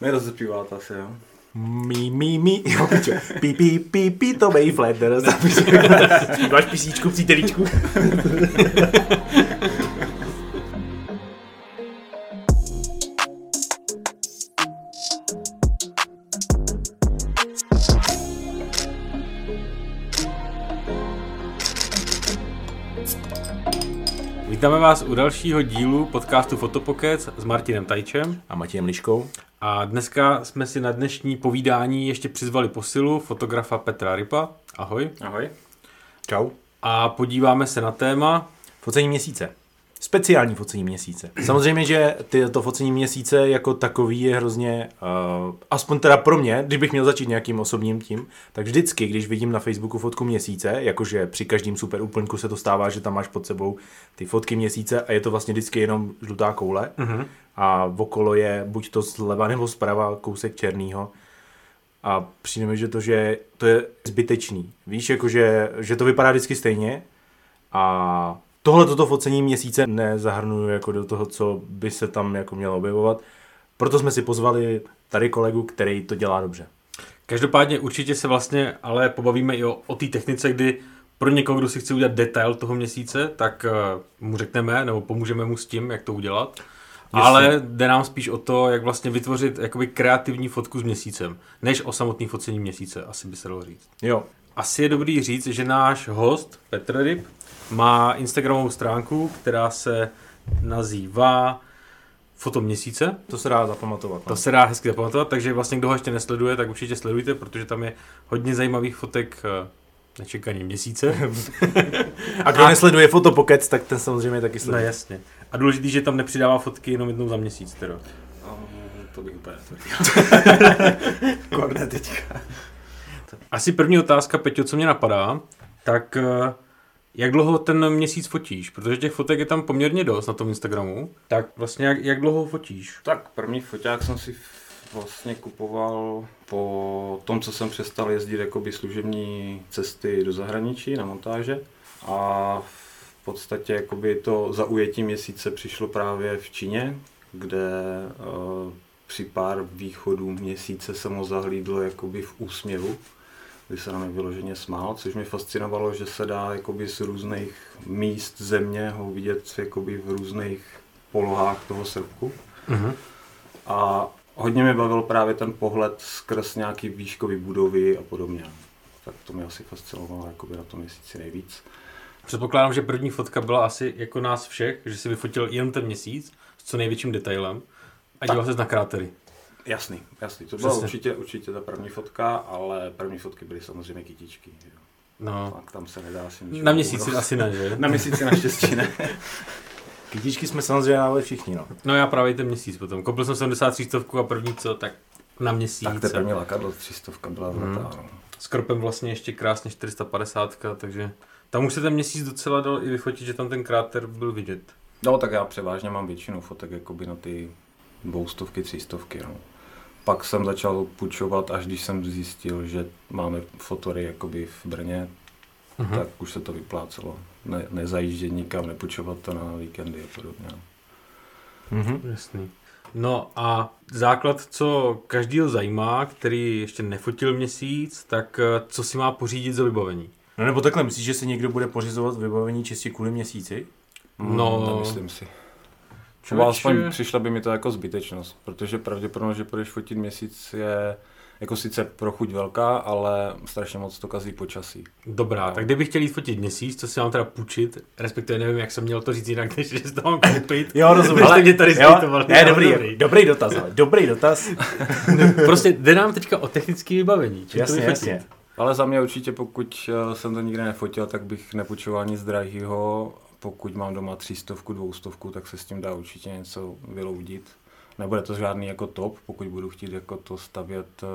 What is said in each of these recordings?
Mi rozepívat asi, jo. Mi, mi, mi, jo, pičo. Pí, pí, pí, pí, to bej Flanders. Zpíváš písíčku, přítelíčku. Vítáme vás u dalšího dílu podcastu Fotopokec s Martinem Tajčem A Matějem Liškou. A dneska jsme si na dnešní povídání ještě přizvali posilu fotografa Petra Rypa. Ahoj. Ahoj. Čau. A podíváme se na téma, Focení měsíce. Speciální focení měsíce. Samozřejmě, že ty, to focení měsíce jako takový je hrozně, uh, aspoň teda pro mě, když bych měl začít nějakým osobním tím, tak vždycky, když vidím na Facebooku fotku měsíce, jakože při každém super úplňku se to stává, že tam máš pod sebou ty fotky měsíce a je to vlastně vždycky jenom žlutá koule Mhm. a okolo je buď to zleva nebo zprava kousek černýho a přijde mi, že to, že to je zbytečný. Víš, jakože, že to vypadá vždycky stejně a tohle toto focení měsíce nezahrnuju jako do toho, co by se tam jako mělo objevovat. Proto jsme si pozvali tady kolegu, který to dělá dobře. Každopádně určitě se vlastně ale pobavíme i o, o té technice, kdy pro někoho, kdo si chce udělat detail toho měsíce, tak uh, mu řekneme nebo pomůžeme mu s tím, jak to udělat. Jasně. Ale jde nám spíš o to, jak vlastně vytvořit jakoby kreativní fotku s měsícem, než o samotný focení měsíce, asi by se dalo říct. Jo, Asi je dobrý říct, že náš host Petr Ryb má Instagramovou stránku, která se nazývá Foto měsíce. to se dá zapamatovat. To No. se dá hezky zapamatovat, takže vlastně kdo ho ještě nesleduje, tak určitě sledujte, protože tam je hodně zajímavých fotek eh, nečekaný měsíce. A kdo nesleduje Fotopokec, tak ten samozřejmě taky no sleduje. jasně. A důležitý, že tam nepřidává fotky jenom jednou za měsíc. Teda. Um, to bych úplně. Korne teďka. Asi první otázka, Peťo, co mě napadá, tak eh, jak dlouho ten měsíc fotíš? Protože těch fotek je tam poměrně dost na tom Instagramu. Tak vlastně jak, jak dlouho ho fotíš? Tak první foťák jsem si vlastně kupoval po tom, co jsem přestal jezdit jakoby služební cesty do zahraničí na montáže. A v podstatě jakoby to zaujetí měsíce přišlo právě v Číně, kde uh, při pár východů měsíce jsem ho zahlídl jakoby v úsměvu, kdy se na mě vyloženě smál, což mě fascinovalo, že se dá jakoby z různých míst země ho vidět jakoby v různých polohách toho srpku. Mhm. A hodně mě bavil právě ten pohled skrz nějaký výškový budovy a podobně. Tak to mě asi fascinovalo jakoby na tom měsíci nejvíc. Předpokládám, že první fotka byla asi jako nás všech, že si vyfotil jenom ten měsíc s co největším detailem a díval se na krátery. Jasný, jasný. To byla Přesně. určitě, určitě ta první fotka, ale první fotky byly samozřejmě kytičky. že. No. Tak tam se nedá asi Na měsíci asi ne, že? Na měsíci naštěstí ne. Kytičky jsme samozřejmě dávali všichni, no. No já právě ten měsíc potom. Koupil jsem 73 stovku a první co, tak na měsíc. tak to první lakadlo 300 byla Hmm. zlatá. No. S kropem vlastně ještě krásně 450, takže tam už se ten měsíc docela dal i vyfotit, že tam ten kráter byl vidět. no tak já převážně mám většinu fotek jakoby na ty dvoustovky, třistovky. No. Pak jsem začal půjčovat, až když jsem zjistil, že máme fotory jakoby v Brně, Mhm. tak už se to vyplácelo. Ne, nezajíždět nikam, nepůjčovat to na víkendy a podobně. no. Mhm. Jasný. No a základ, co každýho zajímá, který ještě nefotil měsíc, tak eh, co si má pořídit za vybavení? No nebo takhle, myslíš, že si někdo bude pořizovat vybavení čistě kvůli měsíci? No. Mm, nemyslím si. Člověče- aspoň přišla by mi to jako zbytečnost, protože pravděpodobnost, že půjdeš fotit měsíc je jako sice pro chuť velká, ale strašně moc to kazí počasí. Dobrá, No. tak kdybych chtěl jít fotit měsíc, co si mám teda půjčit, respektive nevím, jak jsem měl to říct jinak, než že si to mám koupit. Jo, rozumím. Jste mě tady jo, zbytovali. ne, Jo, dobrý, dobrý. dobrý dotaz, ale dobrý dotaz. Prostě jde nám teďka o technické vybavení. Čím to jasně, vyfotit? jasně. Ale za mě určitě, pokud eh, jsem to nikdy nefotil, tak bych nepůjčoval nic drahého. Pokud mám doma třístovku, dvoustovku, tak se s tím dá určitě něco vyloudit. Nebude to žádný jako top, pokud budu chtít jako to stavět eh,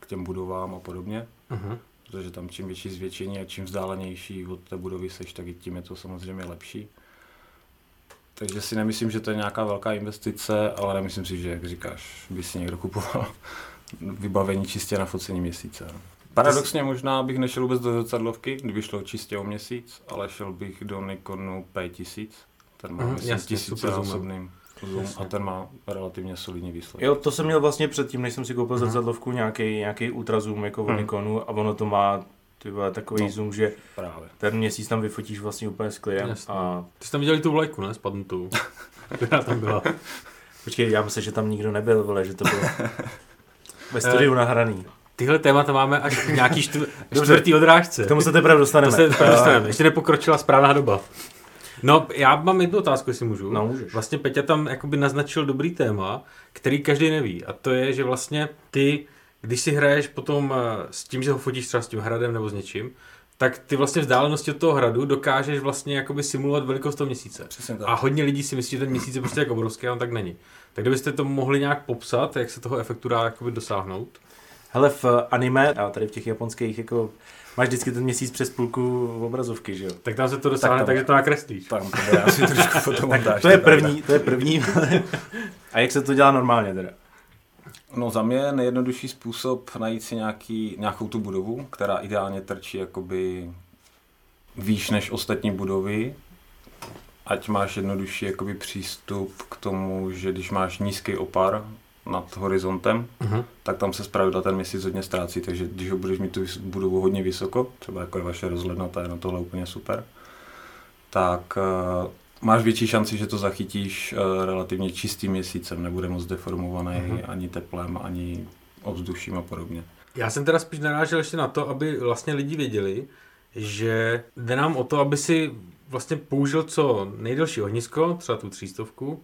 k těm budovám a podobně. Mhm. protože tam čím větší zvětšení a čím vzdálenější od té budovy seš, tak i tím je to samozřejmě lepší. Takže si nemyslím, že to je nějaká velká investice, ale nemyslím si, že, jak říkáš, by si někdo kupoval vybavení čistě na focení měsíce. Paradoxně možná bych nešel vůbec do zrcadlovky, kdyby šlo čistě o měsíc, ale šel bych do Nikonu P1000, ten má myslím jasně, super zoom. a ten má relativně solidní výsledek. Jo, to jsem měl vlastně předtím, než jsem si koupil Aha. zrcadlovku, nějaký, nějaký ultrazoom jako od Hmm. Nikonu a ono to má ty vole, takový No. zoom, že Právě. ten měsíc tam vyfotíš vlastně úplně s klidem a Ty jsi tam viděli tu vlajku, ne? Spadnutou. Která tam byla. počkej, já myslím, že tam nikdo nebyl, vole, že to bylo ve studiu nahraný. Tyhle témata máme až v nějaký čtvr- čtvrtý odrážce. K tomu se teprve To dostaneme. se to dostaneme. Ještě nepokročila správná doba. No, já mám jednu otázku, jestli můžu. No, můžeš. Vlastně Peťa tam jakoby naznačil dobrý téma, který každý neví. A to je, že vlastně ty, když si hraješ potom eh, s tím, že ho fotíš třeba s tím hradem nebo s něčím, tak ty vlastně vzdálenosti od toho hradu dokážeš vlastně jakoby simulovat velikost toho měsíce. Přesně tak. A hodně lidí si myslí, že ten měsíc je prostě jak obrovský, a on tak není. Tak kdybyste to mohli nějak popsat, jak se toho efektu dá jakoby dosáhnout? Hele, v anime a tady v těch japonských jako máš vždycky ten měsíc přes půlku obrazovky, že jo? Tak tam se to dosáhne, tam- tak, takže to nakreslíš. Tam to bude asi trošku fotomontáž. To je první, to je první. a jak se to dělá normálně teda? No za mě nejjednodušší způsob najít si nějaký, nějakou tu budovu, která ideálně trčí jakoby výš než ostatní budovy, ať máš jednodušší jakoby přístup k tomu, že když máš nízký opar nad horizontem, Mhm. tak tam se zpravidla ten měsíc hodně ztrácí, takže když ho budeš mít tu budovu hodně vysoko, třeba jako je vaše rozhledna, ta je na tohle úplně super, tak uh, máš větší šanci, že to zachytíš uh, relativně čistým měsícem, nebude moc deformovaný Mhm. ani teplem, ani ovzduším a podobně. Já jsem teda spíš narážel ještě na to, aby vlastně lidi věděli, že jde nám o to, aby si vlastně použil co nejdelší ohnisko, třeba tu třístovku,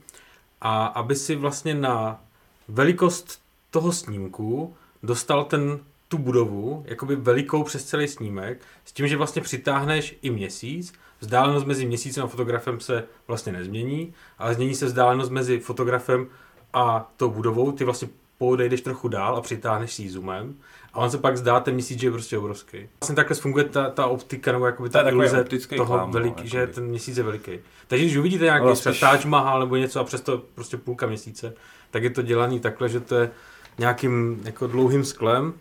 a aby si vlastně na velikost toho snímku dostal ten tu budovu, jakoby velikou přes celý snímek, s tím, že vlastně přitáhneš i měsíc, vzdálenost mezi měsícem a fotografem se vlastně nezmění, ale změní se vzdálenost mezi fotografem a tou budovou, ty vlastně podejdeš trochu dál a přitáhneš si zoomem a on se pak zdá ten měsíc, že je prostě obrovský. Vlastně takhle funguje ta, ta optika, nebo jakoby ta takový iluze toho, klam, no, veliký, že ten měsíc je veliký. Takže když uvidíte nějaký třeba spíš- Taj Mahal nebo něco a přesto prostě půlka měsíce, tak je to dělaný takhle, že to je nějakým jako dlouhým sklem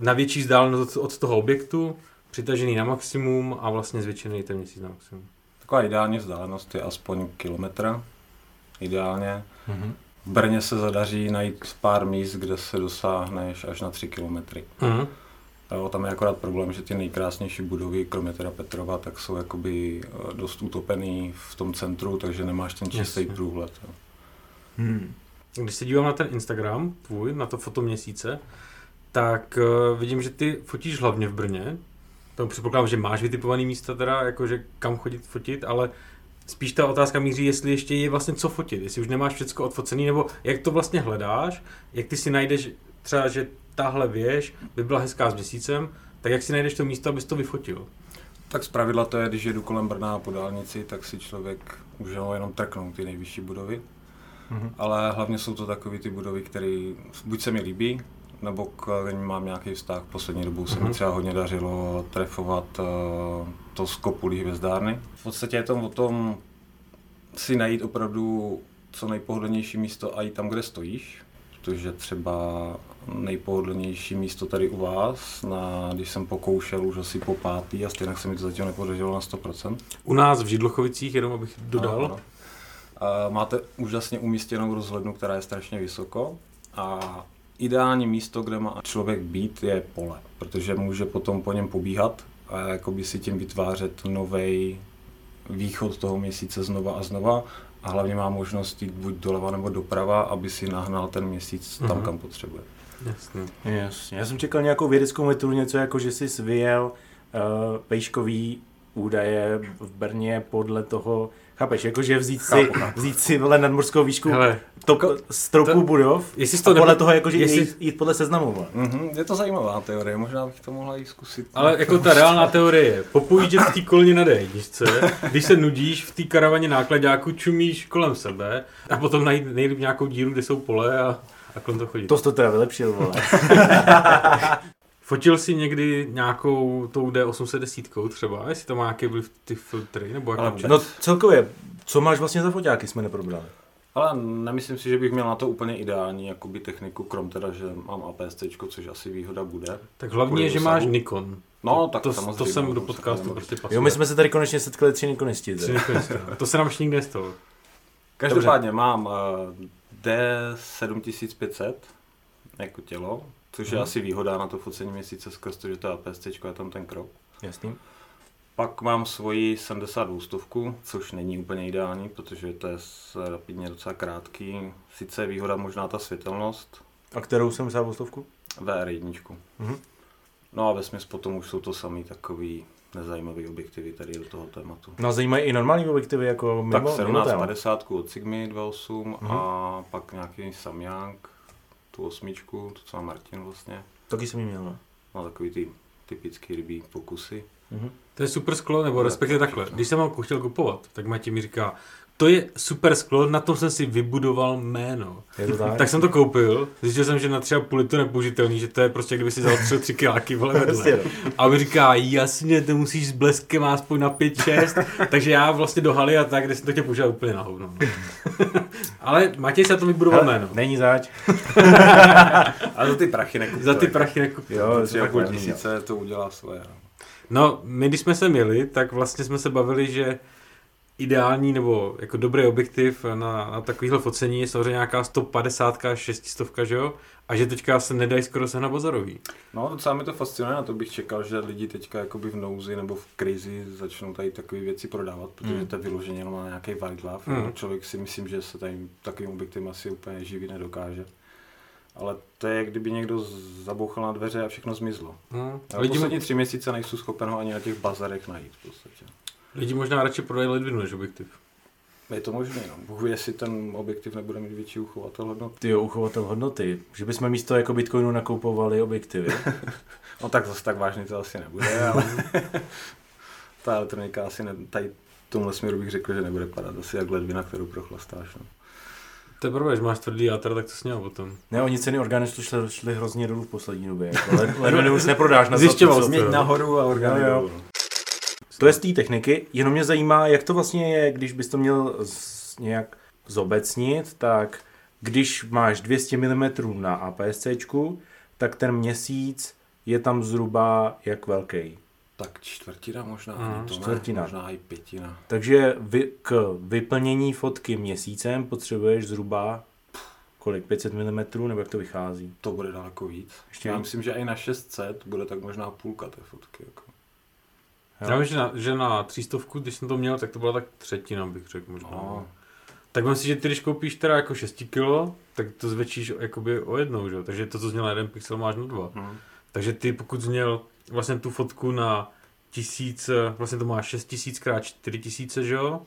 na větší vzdálenost od, od toho objektu, přitažený na maximum a vlastně zvětšený ten měsíc na maximum. Taková ideální vzdálenost je aspoň kilometr, ideálně. Mhm. V Brně se zadaří najít pár míst, kde se dosáhneš až na 3 kilometry. Mhm. Jo, tam je akorát problém, že ty nejkrásnější budovy, kromě teda Petrova, tak jsou jakoby eh, dost utopený v tom centru, takže nemáš ten čistý Jasně. průhled. Jo. Hmm. Když se dívám na ten Instagram tvůj, na to foto měsíce, tak uh, vidím, že ty fotíš hlavně v Brně. To předpokládám, že máš vytipovaný místa teda, jakože kam chodit fotit, ale spíš ta otázka míří, jestli ještě je vlastně co fotit, jestli už nemáš všechno odfocený, nebo jak to vlastně hledáš, jak ty si najdeš třeba, že tahle věž by byla hezká s měsícem, tak jak si najdeš to místo, abys to vyfotil. Tak zpravidla to je, když jedu kolem Brna po dálnici, tak si člověk může jenom trknout ty nejvyšší budovy. Mhm. Ale hlavně jsou to takové ty budovy, které buď se mi líbí, nebo k nim mám nějaký vztah. Poslední dobou se Mhm. mi třeba hodně dařilo trefovat uh, to z kopulí hvězdárny. V podstatě je to o tom si najít opravdu co nejpohodlnější místo a i tam, kde stojíš. Protože třeba nejpohodlnější místo tady u vás, na, když jsem pokoušel už asi po pátý a stejně se mi to zatím nepodařilo na 100%. U nás v Židlochovicích, jenom abych dodal, Ano, ano. A máte úžasně umístěnou rozhlednu, která je strašně vysoko a ideální místo, kde má člověk být, je pole, protože může potom po něm pobíhat a jakoby si tím vytvářet nový východ toho měsíce znova a znova a hlavně má možnost jít buď doleva nebo doprava, aby si nahnal ten měsíc tam, Mhm. kam potřebuje. Jasně. Jasně. Já jsem čekal nějakou vědeckou metodu, něco jako, že jsi vyjel uh, pejškový údaje v Brně podle toho, chápeš, jakože vzít si, Chápu, chápu. vzít si vele nadmorskou výšku Hele, top, stropů to- budov jestli to a podle nebo- toho jakože jestli- jít, jít podle seznamu. vole. Mhm, je to zajímavá teorie, možná bych to mohla i zkusit. Ale jako ta reálná teorie je, popojíždět v té kolině na D1, když se nudíš v té karavaně nákladáku, čumíš kolem sebe a potom najít nejlíp nějakou díru, kde jsou pole a, a kolem to chodit. To jsi to teda vylepšil, vole. Fotil jsi někdy nějakou tou D810 třeba, jestli tam má nějaké vliv ty filtry, nebo jak Ale to-. No celkově, co máš vlastně za foťáky, jsme neprobrali. Ale nemyslím si, že bych měl na to úplně ideální jakoby techniku, krom teda, že mám APS-C, což asi výhoda bude. Tak hlavně je, že máš Nikon. No, tak to, samozřejmě. to jsem do to podcastu prostě pasuje. Jo, my jsme se tady konečně setkali tři nikonisti. Tři. Nikonisti. To se nám ještě nikdy nestalo. Každopádně mám uh, D7500 jako tělo, což je Mhm. asi výhoda na to focení měsíce skrz to, že to APS je tam ten krok. Jasný. Pak mám svoji 72 stovku, což není úplně ideální, protože to je s- rapidně docela krátký. Sice je výhoda možná ta světelnost, A kterou jsem vzal stovku? VR1. Mhm. No a vesměs potom už jsou to samý takový nezajímavý objektivy tady do toho tématu. No a zajímají i normální objektivy jako mimo, tak mimo téma. 1750 od Sigmy 2.8 Mhm. a pak nějaký Samyang, tu osmičku, to co má Martin vlastně. Taky jsem ji měl, no. Má takový ty typický rybí pokusy. Mhm. To je super sklo, nebo respektive takhle. Když jsem ho chtěl kupovat, tak Matěj mi říká, to je super sklo, na tom jsem si vybudoval jméno. Je to tak? Tak jsem to koupil, zjistil jsem, že na třeba půl litru nepoužitelný, že to je prostě, kdyby si vzal tři, tři kiláky vole vedle. No. A on mi říká, jasně, to musíš s bleskem aspoň na 5-6, takže já vlastně do haly a tak, kde jsem to chtěl používat úplně na hovno. no. Ale Matěj se na to vybudoval Hele, jméno. Není zač. A za ty prachy nekupuje. Za ty prachy nekupil. Jo, to tři a půl nevím, tisíce to udělá svoje. No. No, my když jsme se měli, tak vlastně jsme se bavili, že ideální nebo jako dobrý objektiv na, na takovýhle focení je samozřejmě nějaká 150, 600, že jo? A že teďka se nedají skoro se na bazarový. no docela mi to fascinuje, na to bych čekal, že lidi teďka jakoby v nouzi nebo v krizi začnou tady takové věci prodávat, protože Hmm. to je vyloženě jenom na nějaký wildlife. Hmm. Mm. Člověk si myslím, že se tady takovým objektem asi úplně živit nedokáže. Ale to je, kdyby někdo zabouchal na dveře a všechno zmizlo. Ale lidi, poslední tři měsíce nejsou schopen ho ani na těch bazarech najít v podstatě. Lidi možná radši prodají ledvinu než objektiv. Je to možné, no. Bůh ví, jestli ten objektiv nebude mít větší uchovatel hodnoty. Ty jo, uchovatel hodnoty. Že bychom místo jako bitcoinu nakoupovali objektivy. No tak zase tak vážný to asi nebude, ale ta elektronika asi ne, tady v tomhle směru bych řekl, že nebude padat asi jak ledvina, kterou prochlastáš. No. To je pravda, že máš tvrdý játra, tak to sněl potom. Ne, oni ceny organistů šly, šly hrozně dolů v poslední době. Jako, led, ledviny už neprodáš na Zjišťoval to. nahoru a orgány Jo, jo. dolů, no. To je z té techniky, jenom mě zajímá, jak to vlastně je, když bys to měl z, nějak zobecnit, tak když máš 200 mm na APS-C, tak ten měsíc je tam zhruba jak velký. Tak čtvrtina možná, ani to čtvrtina. Ne, možná i pětina. Takže vy, k vyplnění fotky měsícem potřebuješ zhruba kolik, 500 mm, nebo jak to vychází? To bude daleko víc. Ještě Já víc? myslím, že i na 600 bude tak možná půlka té fotky. Jako. Jo. Já vím, že na, že na třístovku, když jsem to měl, tak to byla tak třetina, bych řekl možná. No. Tak myslím si, že ty, když koupíš teda jako 6 kg, tak to zvětšíš jakoby o jednou, že? jo? Takže to, co zněl na jeden pixel, máš na dva. Hm. Takže ty, pokud měl vlastně tu fotku na tisíc, vlastně to má 6000 krát 4000, že jo?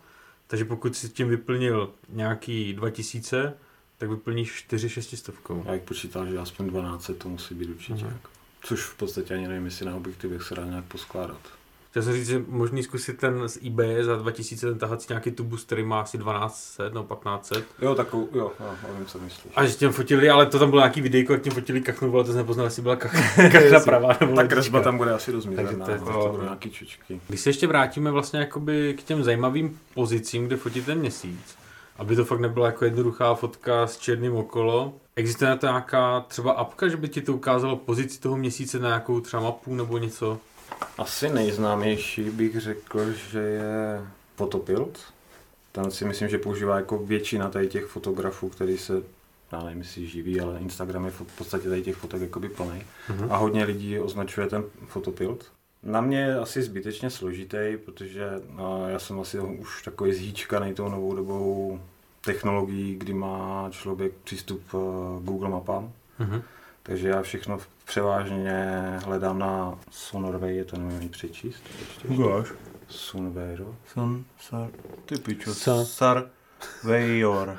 Takže pokud si tím vyplnil nějaký 2000, tak vyplníš 4 šestistovkou. Já bych počítal, že aspoň 12 to musí být určitě. Jako. Což v podstatě ani nevím, jestli na objektivech se dá nějak poskládat. Chtěl jsem říct, že možný zkusit ten z eBay za 2000 ten tahat si nějaký tubus, který má asi 1200 nebo 1500. Jo, takovou, jo, jo, já vím, co myslíš. A že tím fotili, ale to tam bylo nějaký videjko, jak tím fotili kachnu, ale to jsem nepoznal, jestli byla kach, kachna pravá nebo Ta kresba tam bude asi dost Takže to je no, to- to budou nějaký čočky. Když se ještě vrátíme vlastně jakoby k těm zajímavým pozicím, kde fotit ten měsíc, aby to fakt nebyla jako jednoduchá fotka s černým okolo, existuje na to nějaká třeba apka, že by ti to ukázalo pozici toho měsíce na nějakou třeba mapu nebo něco? Asi nejznámější bych řekl, že je Photopilt. Ten si myslím, že používá jako většina tady těch fotografů, který se, já nevím, jestli živí, ale Instagram je v podstatě tady těch fotek jakoby plný. Mhm. A hodně lidí označuje ten Photopilt. Na mě je asi zbytečně složitý, protože no, já jsem asi už takový zhýčkaný tou novou dobou technologií, kdy má člověk přístup k Google mapám. Mhm. Takže já všechno převážně hledám na Sonorway, je to nevím ani přečíst. Ještě, ještě. Sunvero. Sun, sar, ty pičo, Sa- sar, vejor.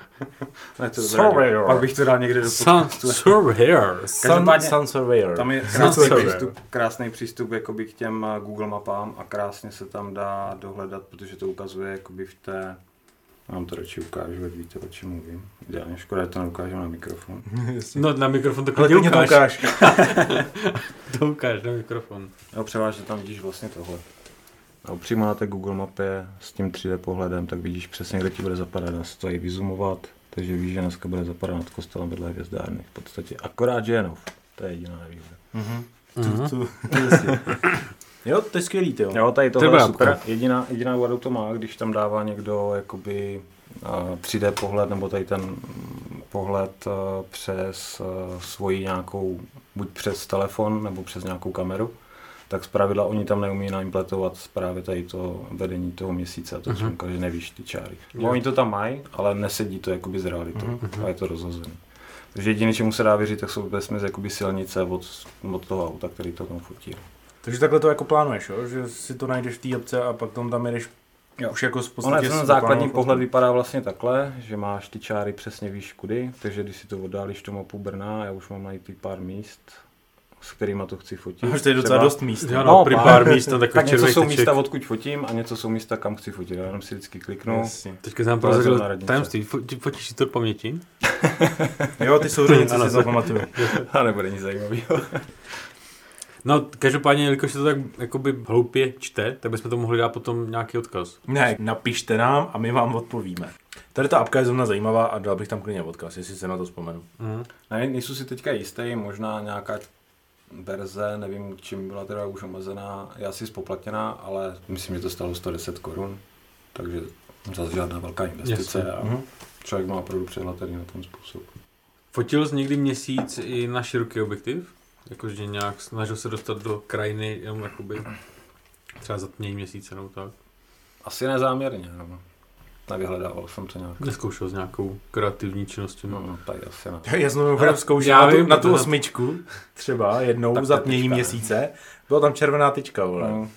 Ne, to Surveyor. Pak bych to dal někde do Sun podcastu. Surveyor. Sun, Každopádně- sun surveyor. Tam je Sun krásný Surveyor. přístup, krásný přístup jakoby k těm eh, Google mapám a krásně se tam dá dohledat, protože to ukazuje jakoby v té vám to radši ukážu, ať víte, o čem mluvím. Ideálně škoda, že to neukážu na mikrofon. No na mikrofon to klidně klidně to ukáž. ukáž. To ukáž na mikrofon. Jo, převážně tam vidíš vlastně tohle. A přímo na té Google mapě s tím 3D pohledem, tak vidíš přesně, kde ti bude zapadat. Dá se to i vyzumovat, takže víš, že dneska bude zapadat nad kostelem vedle hvězdárny. V podstatě akorát, že je nov. To je jediná nevýhoda. Mhm. Mhm. jo, to je skvělý, ty jo. Jo, tady tohle Třeba je super. Jediná, jediná vadu to má, když tam dává někdo jakoby eh, 3D pohled nebo tady ten pohled eh, přes eh, svoji nějakou, buď přes telefon nebo přes nějakou kameru, tak zpravidla oni tam neumí naimpletovat právě tady to vedení toho měsíce a to, říkal, že nevíš ty čáry. Jo. Oni to tam mají, ale nesedí to jakoby s realitou Mhm. a je to rozhozený. Takže jediné, čemu se dá věřit, tak jsou vesměs jakoby silnice od, od toho auta, který to tam fotí. Takže takhle to jako plánuješ, jo? že si to najdeš v té obce a pak tam tam jedeš Jo. už jako z Ono podstatě s základní pohled vypadá vlastně takhle, že máš ty čáry přesně víš kudy, takže když si to oddálíš tu mapu Brna, já už mám najít ty pár míst, s kterými to chci fotit. Máš tady docela Třeba- dost míst. Jo? no, No, prý pár. pár míst, tam takový Tak něco jsou teček. místa, odkud fotím a něco jsou místa, kam chci fotit. Já jenom si vždycky kliknu. Jasně. Teďka jsem To je prozradil tajemství. Fo- Fotíš si to paměti? Jo, ty souřenice Ano, si zapamatuju. A nebude nic zajímavého. No, každopádně, jelikož se to tak jakoby hloupě čte, tak bychom to mohli dát potom nějaký odkaz. Ne, napište nám a my vám odpovíme. Tady ta apka je zrovna zajímavá a dal bych tam klidně odkaz, jestli se na to vzpomenu. Mhm. Ne, nejsou si teďka jistý, možná nějaká verze, nevím, čím byla teda už omezená, je asi spoplatněná, ale myslím, že to stalo 110 korun, takže zase žádná velká investice Jasně. a Mhm. člověk má opravdu přehledný na ten způsob. Fotil jsi někdy měsíc i na široký objektiv? Jakože nějak snažil se dostat do krajiny, jenom jakoby třeba zatmění měsíce nebo tak. Asi nezáměrně, no. Nevyhledával jsem to nějak. Neskoušel s nějakou kreativní činností. No, no tady asi ne. Já jsem mimochodem zkoušel já na, tu, na tu osmičku, třeba jednou Tak tyčka, ne? měsíce, byla tam červená tyčka, vole. No.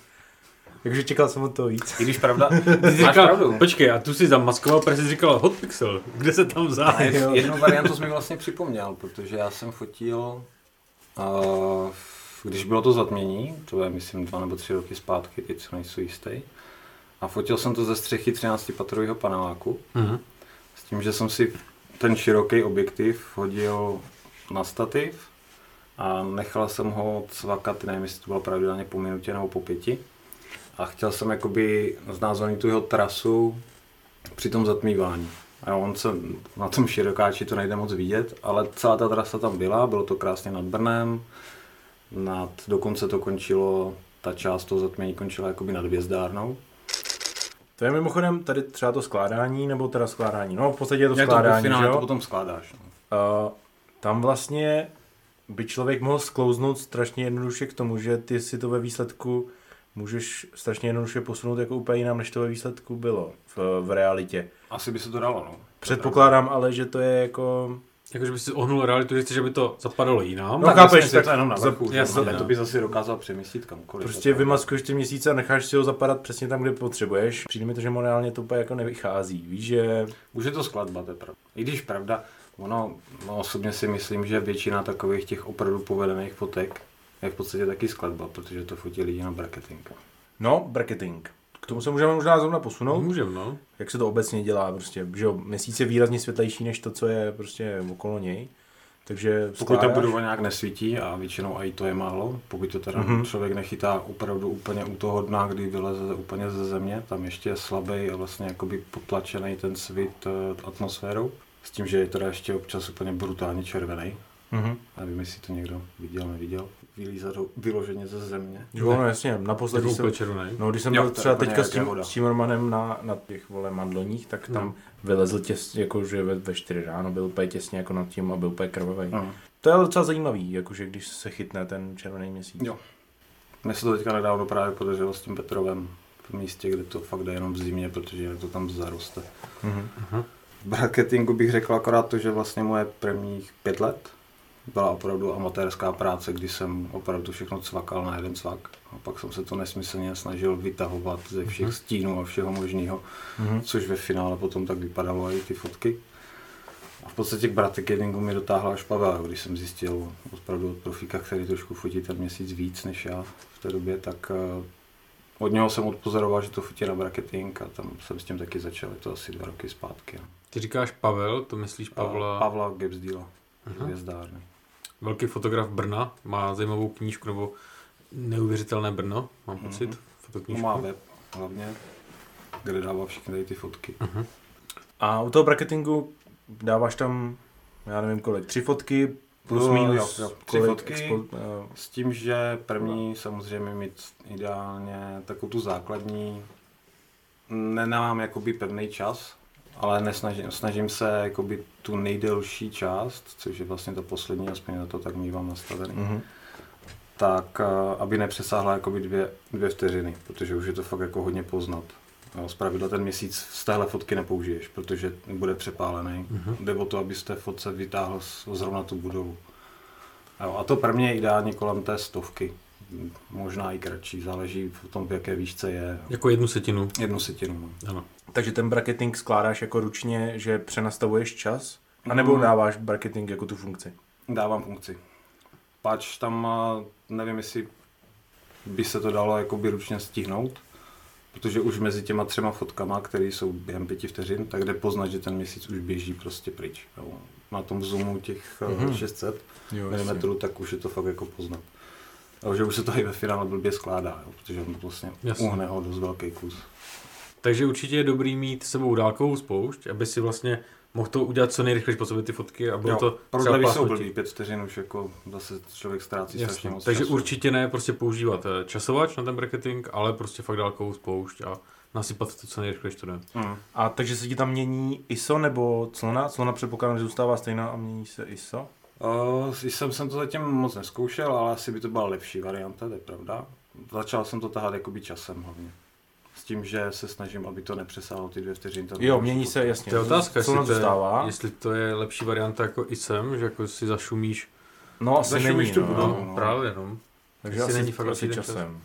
Takže čekal jsem od toho víc. I když pravda, máš říkal, pravdu. počkej, a tu si zamaskoval, protože jsi říkal hot pixel. Kde se tam vzal? Jednu variantu jsi mi vlastně připomněl, protože já jsem fotil, uh, když bylo to zatmění, to je myslím dva nebo tři roky zpátky, teď se nejsou jistý. A fotil jsem to ze střechy 13-patrového paneláku, Mhm. s tím, že jsem si ten široký objektiv hodil na stativ a nechal jsem ho cvakat, nevím, jestli to bylo pravidelně po minutě nebo po pěti. A chtěl jsem jakoby znázornit tu jeho trasu při tom zatmívání. A on se na tom širokáči to nejde moc vidět, ale celá ta trasa tam byla, bylo to krásně nad Brnem, nad, dokonce to končilo, ta část toho zatmění končila jakoby nad Hvězdárnou. To je mimochodem tady třeba to skládání, nebo teda skládání. No, v podstatě je to to ve skládání, že finále to jo? potom skládáš. No. A tam vlastně by člověk mohl sklouznout strašně jednoduše k tomu, že ty si to ve výsledku můžeš strašně jednoduše posunout jako úplně jinam, než to ve výsledku bylo v, v realitě. Asi by se to dalo, no. Předpokládám ale, že to je jako... Jakože by si ohnul realitu, že chceš, aby to zapadalo jinam. No, tak chápeš, tak to jenom na vrchu, jasně, no. to by zase dokázal přemístit kamkoliv. Prostě Tak- vymaskuješ ty měsíce a necháš si ho zapadat přesně tam, kde potřebuješ. Přijde mi to, že morálně to úplně jako nevychází. Víš, že Už je to skladba, to je pravda. I když pravda, ono, no, osobně si myslím, že většina takových těch opravdu povedených fotek je v podstatě taky skladba, protože to fotí lidi na bracketing. No, bracketing. K tomu se můžeme možná zrovna posunout. Můžem, no. Jak se to obecně dělá, prostě, že jo, měsíc je výrazně světlejší než to, co je prostě okolo něj. Takže Pokud ta budova nějak nesvítí a většinou i to je málo, pokud to teda Mhm. mm-hmm. člověk nechytá opravdu úplně u toho dna, kdy vyleze úplně ze země, tam ještě je slabý a vlastně jakoby potlačený ten svit eh, atmosférou. S tím, že je teda ještě občas úplně brutálně červený. Mhm. Nevím, jestli to někdo viděl, neviděl. Vylízá do, vyloženě ze země. Jo, no jasně, naposledy jsem, úplně červený. no, když jsem Jo, byl třeba teďka s tím, s tím Romanem na, na těch vole mandloních, tak tam No. vylezl těsně, jakože ve, ve 4 ráno byl úplně těsně jako nad tím a byl úplně krvavý. Mm. To je ale docela zajímavý, jakože když se chytne ten červený měsíc. Jo. Mně se to teďka nedávno právě podařilo s tím Petrovem v místě, kde to fakt jde jenom v zimě, protože to tam zaroste. Mhm. V marketingu bych řekl akorát to, že vlastně moje prvních pět let byla opravdu amatérská práce, kdy jsem opravdu všechno cvakal na jeden cvak. A pak jsem se to nesmyslně snažil vytahovat ze všech Mhm. stínů a všeho možného, Mhm. což ve finále potom tak vypadalo i ty fotky. A v podstatě k marketingu mi dotáhla až Pavel, když jsem zjistil opravdu od profíka, který trošku fotí ten měsíc víc než já v té době, tak eh, od něho jsem odpozoroval, že to fotí na marketing a tam jsem s tím taky začal, je to asi dva roky zpátky. no. Ty říkáš Pavel, to myslíš Pavla, Pavla Gebsdíla, hvězdárny. Velký fotograf Brna, má zajímavou knížku nebo neuvěřitelné Brno, mám Mhm. pocit, No fotoknížku. má web hlavně, kde dává všechny tady ty fotky. Mhm. A u toho bracketingu dáváš tam, já nevím kolik, tři fotky, plus Jo, minus jo, jo, tři kolik fotky. expo, eh, S tím, že první samozřejmě mít ideálně takovou tu základní, nemám jakoby pevný čas, ale nesnažím, snažím se jakoby tu nejdelší část, což je vlastně to poslední, aspoň na to tak mývám nastavený, Mhm. tak eh, aby nepřesáhla jakoby dvě, dvě vteřiny, protože už je to fakt jako hodně poznat. Z pravidla ten měsíc z téhle fotky nepoužiješ, protože bude přepálený. Mhm. Jde o to, aby z té fotce vytáhl zrovna tu budovu. Jo, a to pro mě je ideálně kolem té stovky. Možná i kratší, záleží v tom, v jaké výšce je. Jako jednu setinu. Jednu setinu. no. Ano. Takže ten bracketing skládáš jako ručně, že přenastavuješ čas? A nebo Mm. dáváš bracketing jako tu funkci? Dávám funkci. Páč tam, nevím, jestli by se to dalo jakoby ručně stihnout, protože už mezi těma třema fotkama, které jsou během pěti vteřin, tak jde poznat, že ten měsíc už běží prostě pryč. Jo. Na tom zoomu těch Mhm. mm 600 Jo, mm, tak už je to fakt jako poznat. Že už se to i ve finále blbě skládá, jo, protože on vlastně Jasně. uhne ho dost velký kus. Takže určitě je dobrý mít s sebou dálkovou spoušť, aby si vlastně mohl to udělat co nejrychleji po sobě ty fotky a bylo Jo, to třeba prodlevy jsou blbý, pět vteřin už jako zase člověk ztrácí strašně Jasně. moc Takže času. určitě ne prostě používat eh, časovač na ten bracketing, ale prostě fakt dálkovou spoušť a nasypat to co nejrychleji to jde. Mm. A takže se ti tam mění ISO nebo clona? Clona předpokládám, že zůstává stejná a mění se ISO? Uh, jsem, jsem to zatím moc neskoušel, ale asi by to byla lepší varianta, to je pravda. Začal jsem to tahat jakoby časem hlavně. S tím, že se snažím, aby to nepřesáhlo ty dvě vteřiny. to Jo, mění se, jasně. To je otázka, jestli to, je, jestli to je lepší varianta jako i sem, že jako si zašumíš. No, asi Zašumíš není, tu no. budovu. No, právě, no. Takže Jestli asi, není fakt asi časem.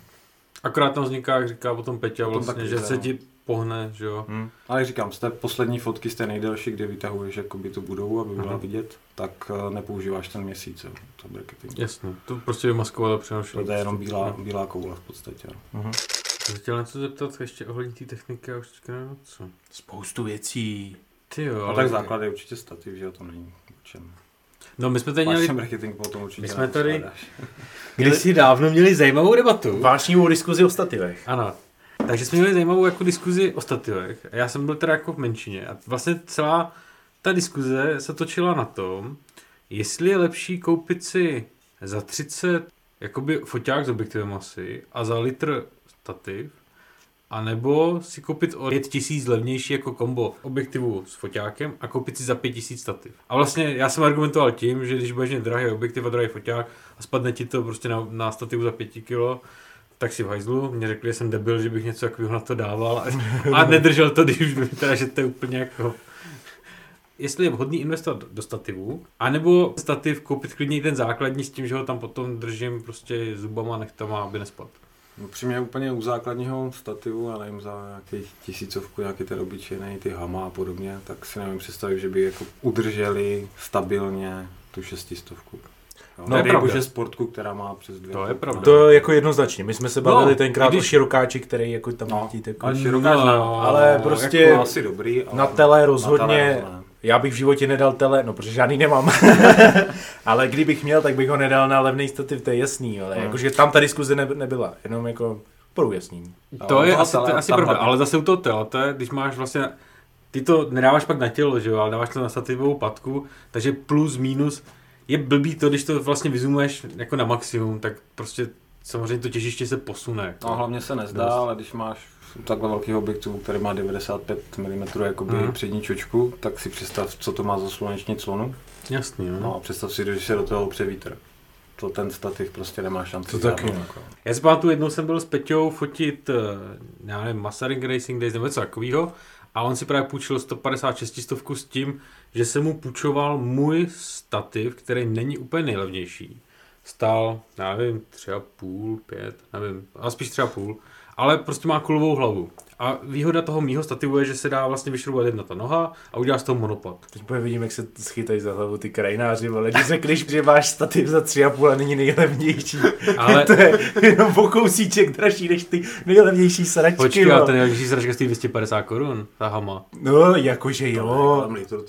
Akorát tam vzniká, jak říká potom Peťa, Potom vlastně, že se ti pohne, že jo. Hm. Ale jak říkám, z té poslední fotky, z té nejdelší, kde vytahuješ jakoby tu budovu, aby byla Mhm. vidět, tak eh, nepoužíváš ten měsíc, jo, to bracketing. Jasně, to prostě vymaskovat a přenošení. To je jenom bílá, No. bílá koule v podstatě. no. Mhm. Jsem se chtěl něco zeptat ještě ohledně té techniky a už teďka nevím co. Spoustu věcí. Ty jo, Ale tak základ je určitě stativ, že jo, to není o čem. No my jsme tady měli, ten bracketing potom určitě my jsme tady- neposkládáš. kdysi dávno měli zajímavou debatu. Vášnivou diskuzi o stativech. Ano. Takže jsme měli zajímavou jako diskuzi o stativech. Já jsem byl teda jako v menšině. A vlastně celá ta diskuze se točila na tom, jestli je lepší koupit si za 30 jakoby foťák s objektivem asi a za litr stativ, a nebo si koupit o 5000 levnější jako kombo objektivu s foťákem a koupit si za 5000 stativ. A vlastně já jsem argumentoval tím, že když budeš drahý objektiv a drahý foťák a spadne ti to prostě na, na stativu za 5 kg, tak si v hajzlu. Mě řekli, že jsem debil, že bych něco takového na to dával a, a nedržel to, když by teda, že to je úplně jako... Jestli je vhodný investovat do stativu, anebo stativ koupit klidně i ten základní s tím, že ho tam potom držím prostě zubama, nechtama, aby nespadl. Upřímně úplně u základního stativu, já nevím, za nějakých tisícovku, nějaký ten obyčejný, ty hama a podobně, tak si nevím představit, že by jako udrželi stabilně tu šestistovku. No, je nedej pravda. bože sportku, která má přes dvě. To je pravda. To je jako jednoznačně. My jsme se bavili No, tenkrát když- o širokáči, který jako tam No, vidíte. ale Jako... širokáč No, ne. ale prostě jako asi dobrý, ale Na tele na rozhodně, tele ne. já bych v životě nedal tele, no protože žádný nemám, ale kdybych měl, tak bych ho nedal na levný stativ, to je jasný, ale Hmm. jakože tam ta diskuze ne, nebyla, jenom jako pro jasný. To je asi, to je tele- asi pravda, ale zase u toho telete, když máš vlastně, ty to nedáváš pak na tělo, že jo, ale dáváš to na stativovou patku, takže plus, minus, je blbý to, když to vlastně vyzumuješ jako na maximum, tak prostě samozřejmě to těžiště se posune. No hlavně se nezdá, Dost. ale když máš takhle velkého objektu, který má 95 mm jakoby Mhm. přední čočku, tak si představ, co to má za sluneční clonu. Jasný, no. No a představ si, že se do toho opře vítr. To ten stativ prostě nemá šanci. To taky, no. Já si pamatuju, jednou jsem byl s Peťou fotit, eh, já nevím, Masaryk Racing Days nebo něco takového a on si právě půjčil 156 stovku s tím, že se mu půjčoval můj stativ, který není úplně nejlevnější. Stál, já nevím, tři a půl, pět, nevím, a spíš tři a půl, ale prostě má kulovou hlavu. A výhoda toho mýho stativu je, že se dá vlastně vyšroubovat jedna ta noha a udělá z toho monopad. Teď bude vidím, jak se schytají za hlavu ty krajináři, ale když řekneš, že máš stativ za tři a půl a není nejlevnější, Ale to je jenom o kousíček dražší než ty nejlevnější sračky. počkej, ale vole. ten nejlepší sračka stojí 250 korun, ta hama. No, jakože jo.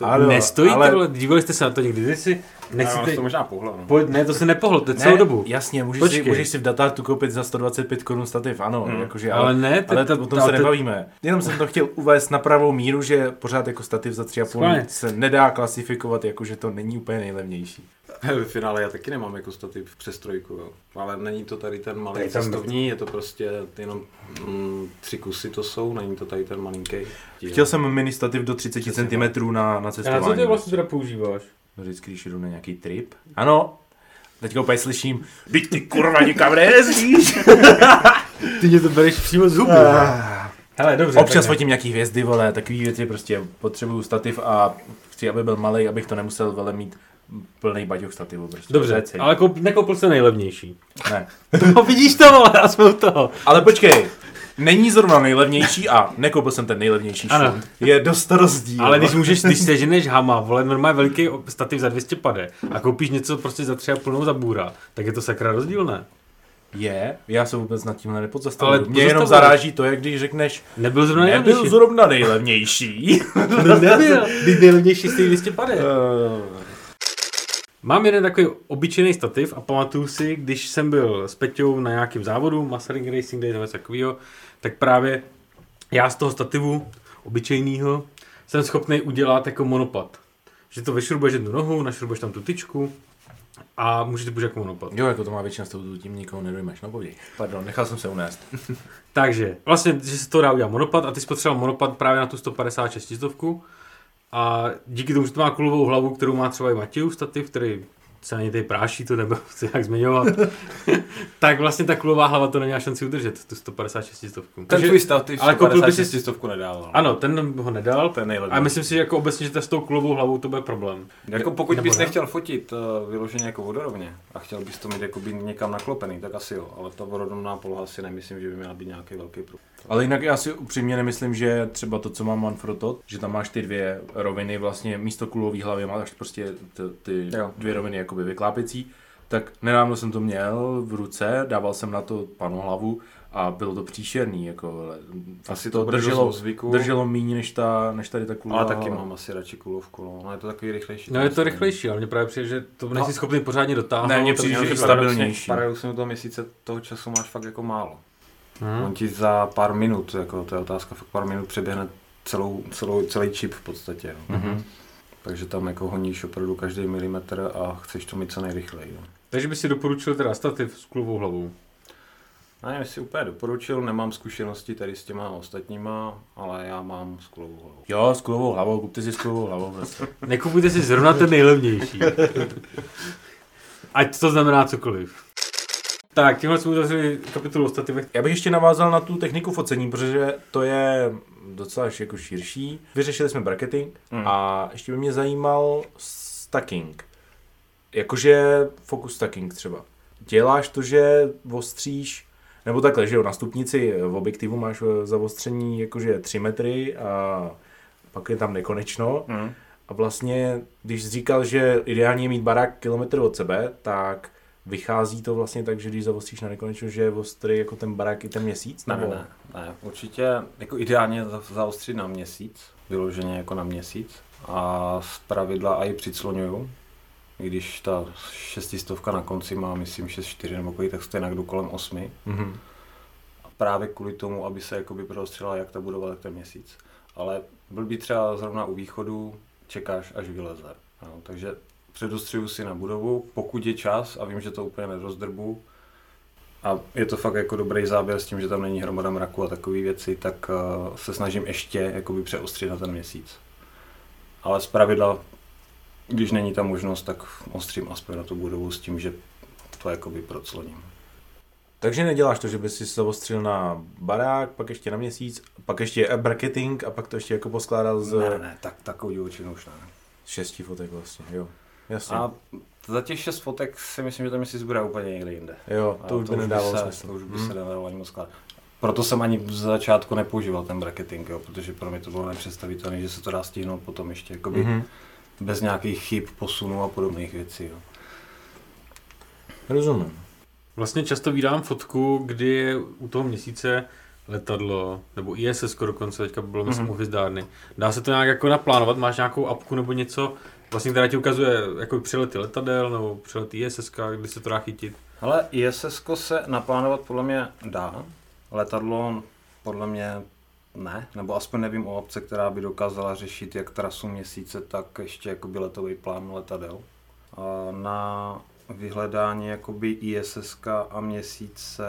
Ano, Nestojí ale- to, vole, dívali jste se na to někdy, když si nechcete... to možná pohlo, no. Pojď, ne, to se nepohlo, to je celou Ne, dobu. Jasně, můžeš si, můžeš si v datátu koupit za 125 korun stativ, ano, Hmm. jakože, Ale ne, ale to- to, o tom ale se to- nebavíme. bavíme. Jenom jsem to chtěl uvést na pravou míru, že pořád jako stativ za 3,5 Schválně. se nedá klasifikovat jako, že to není úplně nejlevnější. Ve finále já taky nemám jako stativ přes trojku, jo. ale není to tady ten malý Tady tam- cestovní, je to prostě jenom mm, tři kusy to jsou, není to tady ten malinký. Chtěl jsem mini stativ do 30 Přesně cm na, na A na cestování. co ty vlastně teda používáš? Vždycky, když jdu na nějaký trip. Ano, teďka úplně slyším, teď ty kurva nikam nejezdíš. Ty mě to bereš přímo z huby. Hele, dobře. Občas fotím nějaký hvězdy, vole, takový věci, prostě potřebuju stativ a chci, aby byl malý, abych to nemusel vele mít plný baťoch stativu. Prostě. To Dobře, celý. ale koup, nekoupil jsi nejlevnější. Ne. No vidíš to, vole, a jsme u toho. Ale počkej, není zrovna nejlevnější a nekoupil jsem ten nejlevnější Ano. šum. Je dost rozdíl. Ale když můžeš, když seženeš hama, vole, normálně veliký stativ za 200 pade a koupíš něco prostě za tři a nebo za bůra, tak je to sakra rozdílné. Je, já se vůbec nad tímhle Ale nepozastavuju. Mě jenom zaráží to, jak když řekneš, Nebyl zrovna nebyl nejlevnější. zrovna nejlevnější. No nebyl. Když nejlevnější stojí 200 pade. Eh, Mám jeden takový obyčejný stativ a pamatuju si, když jsem byl s Peťou na nějakém závodu, Masaryk Racing Day nebo něco takového, tak právě já z toho stativu obyčejného jsem schopný udělat jako monopad. Že to vyšrubuješ jednu nohu, našrubuješ tam tu tyčku a můžeš to použít jako monopad. Jo, jako to má většina toho, tím nikoho nedojmeš. No pověď. Pardon, nechal jsem se unést. Takže vlastně, že se to dá udělat monopad a ty jsi potřeboval monopad právě na tu 156 stovku a díky tomu, že to má kulovou hlavu, kterou má třeba i Matějův stativ, který se na něj tady práší, to nebudu si jak zmiňovat, tak vlastně ta kulová hlava to neměla šanci udržet, tu 156 stovku. Ten tvůj stativ ale koupil by si- 156 stovku nedával. Ano, ten ho nedal, To je nejlepší. a myslím si, že jako obecně, že to s tou kulovou hlavou to bude problém. Jako pokud Nebo bys ne? nechtěl fotit uh, vyloženě jako vodorovně a chtěl bys to mít jakoby někam naklopený, tak asi jo, ale ta vodorovná poloha si nemyslím, že by měla být nějaký velký prům. Ale jinak já si upřímně nemyslím, že třeba to, co má Manfrotto, že tam máš ty dvě roviny, vlastně místo kulový hlavy máš prostě ty, ty dvě roviny jakoby vyklápěcí, tak nedávno jsem to měl v ruce, dával jsem na to panohlavu a bylo to příšerný, jako ale Asi to to drželo, zvyku. drželo méně než, ta, než tady ta kulová Ale taky mám asi radši kulovku, no. no je to takový rychlejší. No je to rychlejší, ale mě právě přijde, že to nejsi No. schopný pořádně dotáhnout. Ne, mně přijde, že stabilnější. Paradoxně u toho měsíce toho času máš fakt jako málo. Hm. On ti za pár minut, jako to je otázka, fakt pár minut přeběhne celou, celou, celý čip v podstatě. No. Mhm. Takže tam jako honíš opravdu každý milimetr a chceš to mít co nejrychleji. No. Takže by si doporučil teda stativ s kulovou hlavou. Já nevím, jestli úplně doporučil, nemám zkušenosti tady s těma ostatníma, ale já mám s kulovou hlavou. Jo, s kulovou hlavou, kupte si s kulovou hlavou prostě. Nekupujte si zrovna ten nejlevnější. Ať to znamená cokoliv. Tak, tímhle jsme uzavřeli kapitolu o stativech. Já bych ještě navázal na tu techniku focení, protože to je docela jako širší. Vyřešili jsme bracketing Hmm. a ještě by mě zajímal stacking. Jakože focus stacking třeba. Děláš to, že ostříš, nebo takhle, že jo, na stupnici v objektivu máš eh, zaostření jakože 3 metry a pak je tam nekonečno. Mm. A vlastně, když jsi říkal, že ideálně je mít barák kilometr od sebe, tak vychází to vlastně tak, že když zavostříš na nekonečno, že je ostrý jako ten barák i ten měsíc? Ne, nebo? ne, ne, určitě jako ideálně za- zaostřit na měsíc, vyloženě jako na měsíc a z pravidla i přicloňuju, i když ta šestistovka na konci má, myslím, 6,4 nebo kolik, tak stejně jdu kolem 8. Mhm. A právě kvůli tomu, aby se jakoby prostřela jak ta budova, tak ten měsíc. Ale byl by třeba zrovna u východu, čekáš, až vyleze. No, takže předostřuju si na budovu, pokud je čas a vím, že to úplně nerozdrbu, a je to fakt jako dobrý záběr s tím, že tam není hromada mraku a takové věci, tak uh, se snažím ještě jakoby přeostřit na ten měsíc. Ale z pravidla, když není ta možnost, tak ostřím aspoň na tu budovu s tím, že to jakoby procloním. Takže neděláš to, že bys si zavostřil na barák, pak ještě na měsíc, pak ještě bracketing a pak to ještě jako poskládal z Ne, ne, tak, takovou divočinu už ne. šesti fotek vlastně, jo. Jasně. A za těch šest fotek si myslím, že ten měsíc bude úplně někde jinde. jo, A to už by nedávalo se, smysl. To už by Hm. se nedalo ani moc skládat. Proto jsem ani v začátku nepoužíval ten bracketing, jo, protože pro mě to bylo nepředstavitelné, že se to dá stihnout potom ještě jakoby Mhm. bez nějakých chyb, posunů a podobných věcí. Jo. Rozumím. Vlastně často vydám fotku, kdy je u toho měsíce letadlo, nebo ISS dokonce, teďka bylo myslím Mhm. u hvězdárny. Dá se to nějak jako naplánovat? Máš nějakou apku nebo něco, vlastně, která ti ukazuje jako přilety letadel nebo přilety ISS, kdy se to dá chytit? Ale ISS se naplánovat podle mě dá. Letadlo podle mě ne, nebo aspoň nevím o obce, která by dokázala řešit jak trasu měsíce, tak ještě jakoby letový plán letadel. A na vyhledání jakoby ISS a měsíce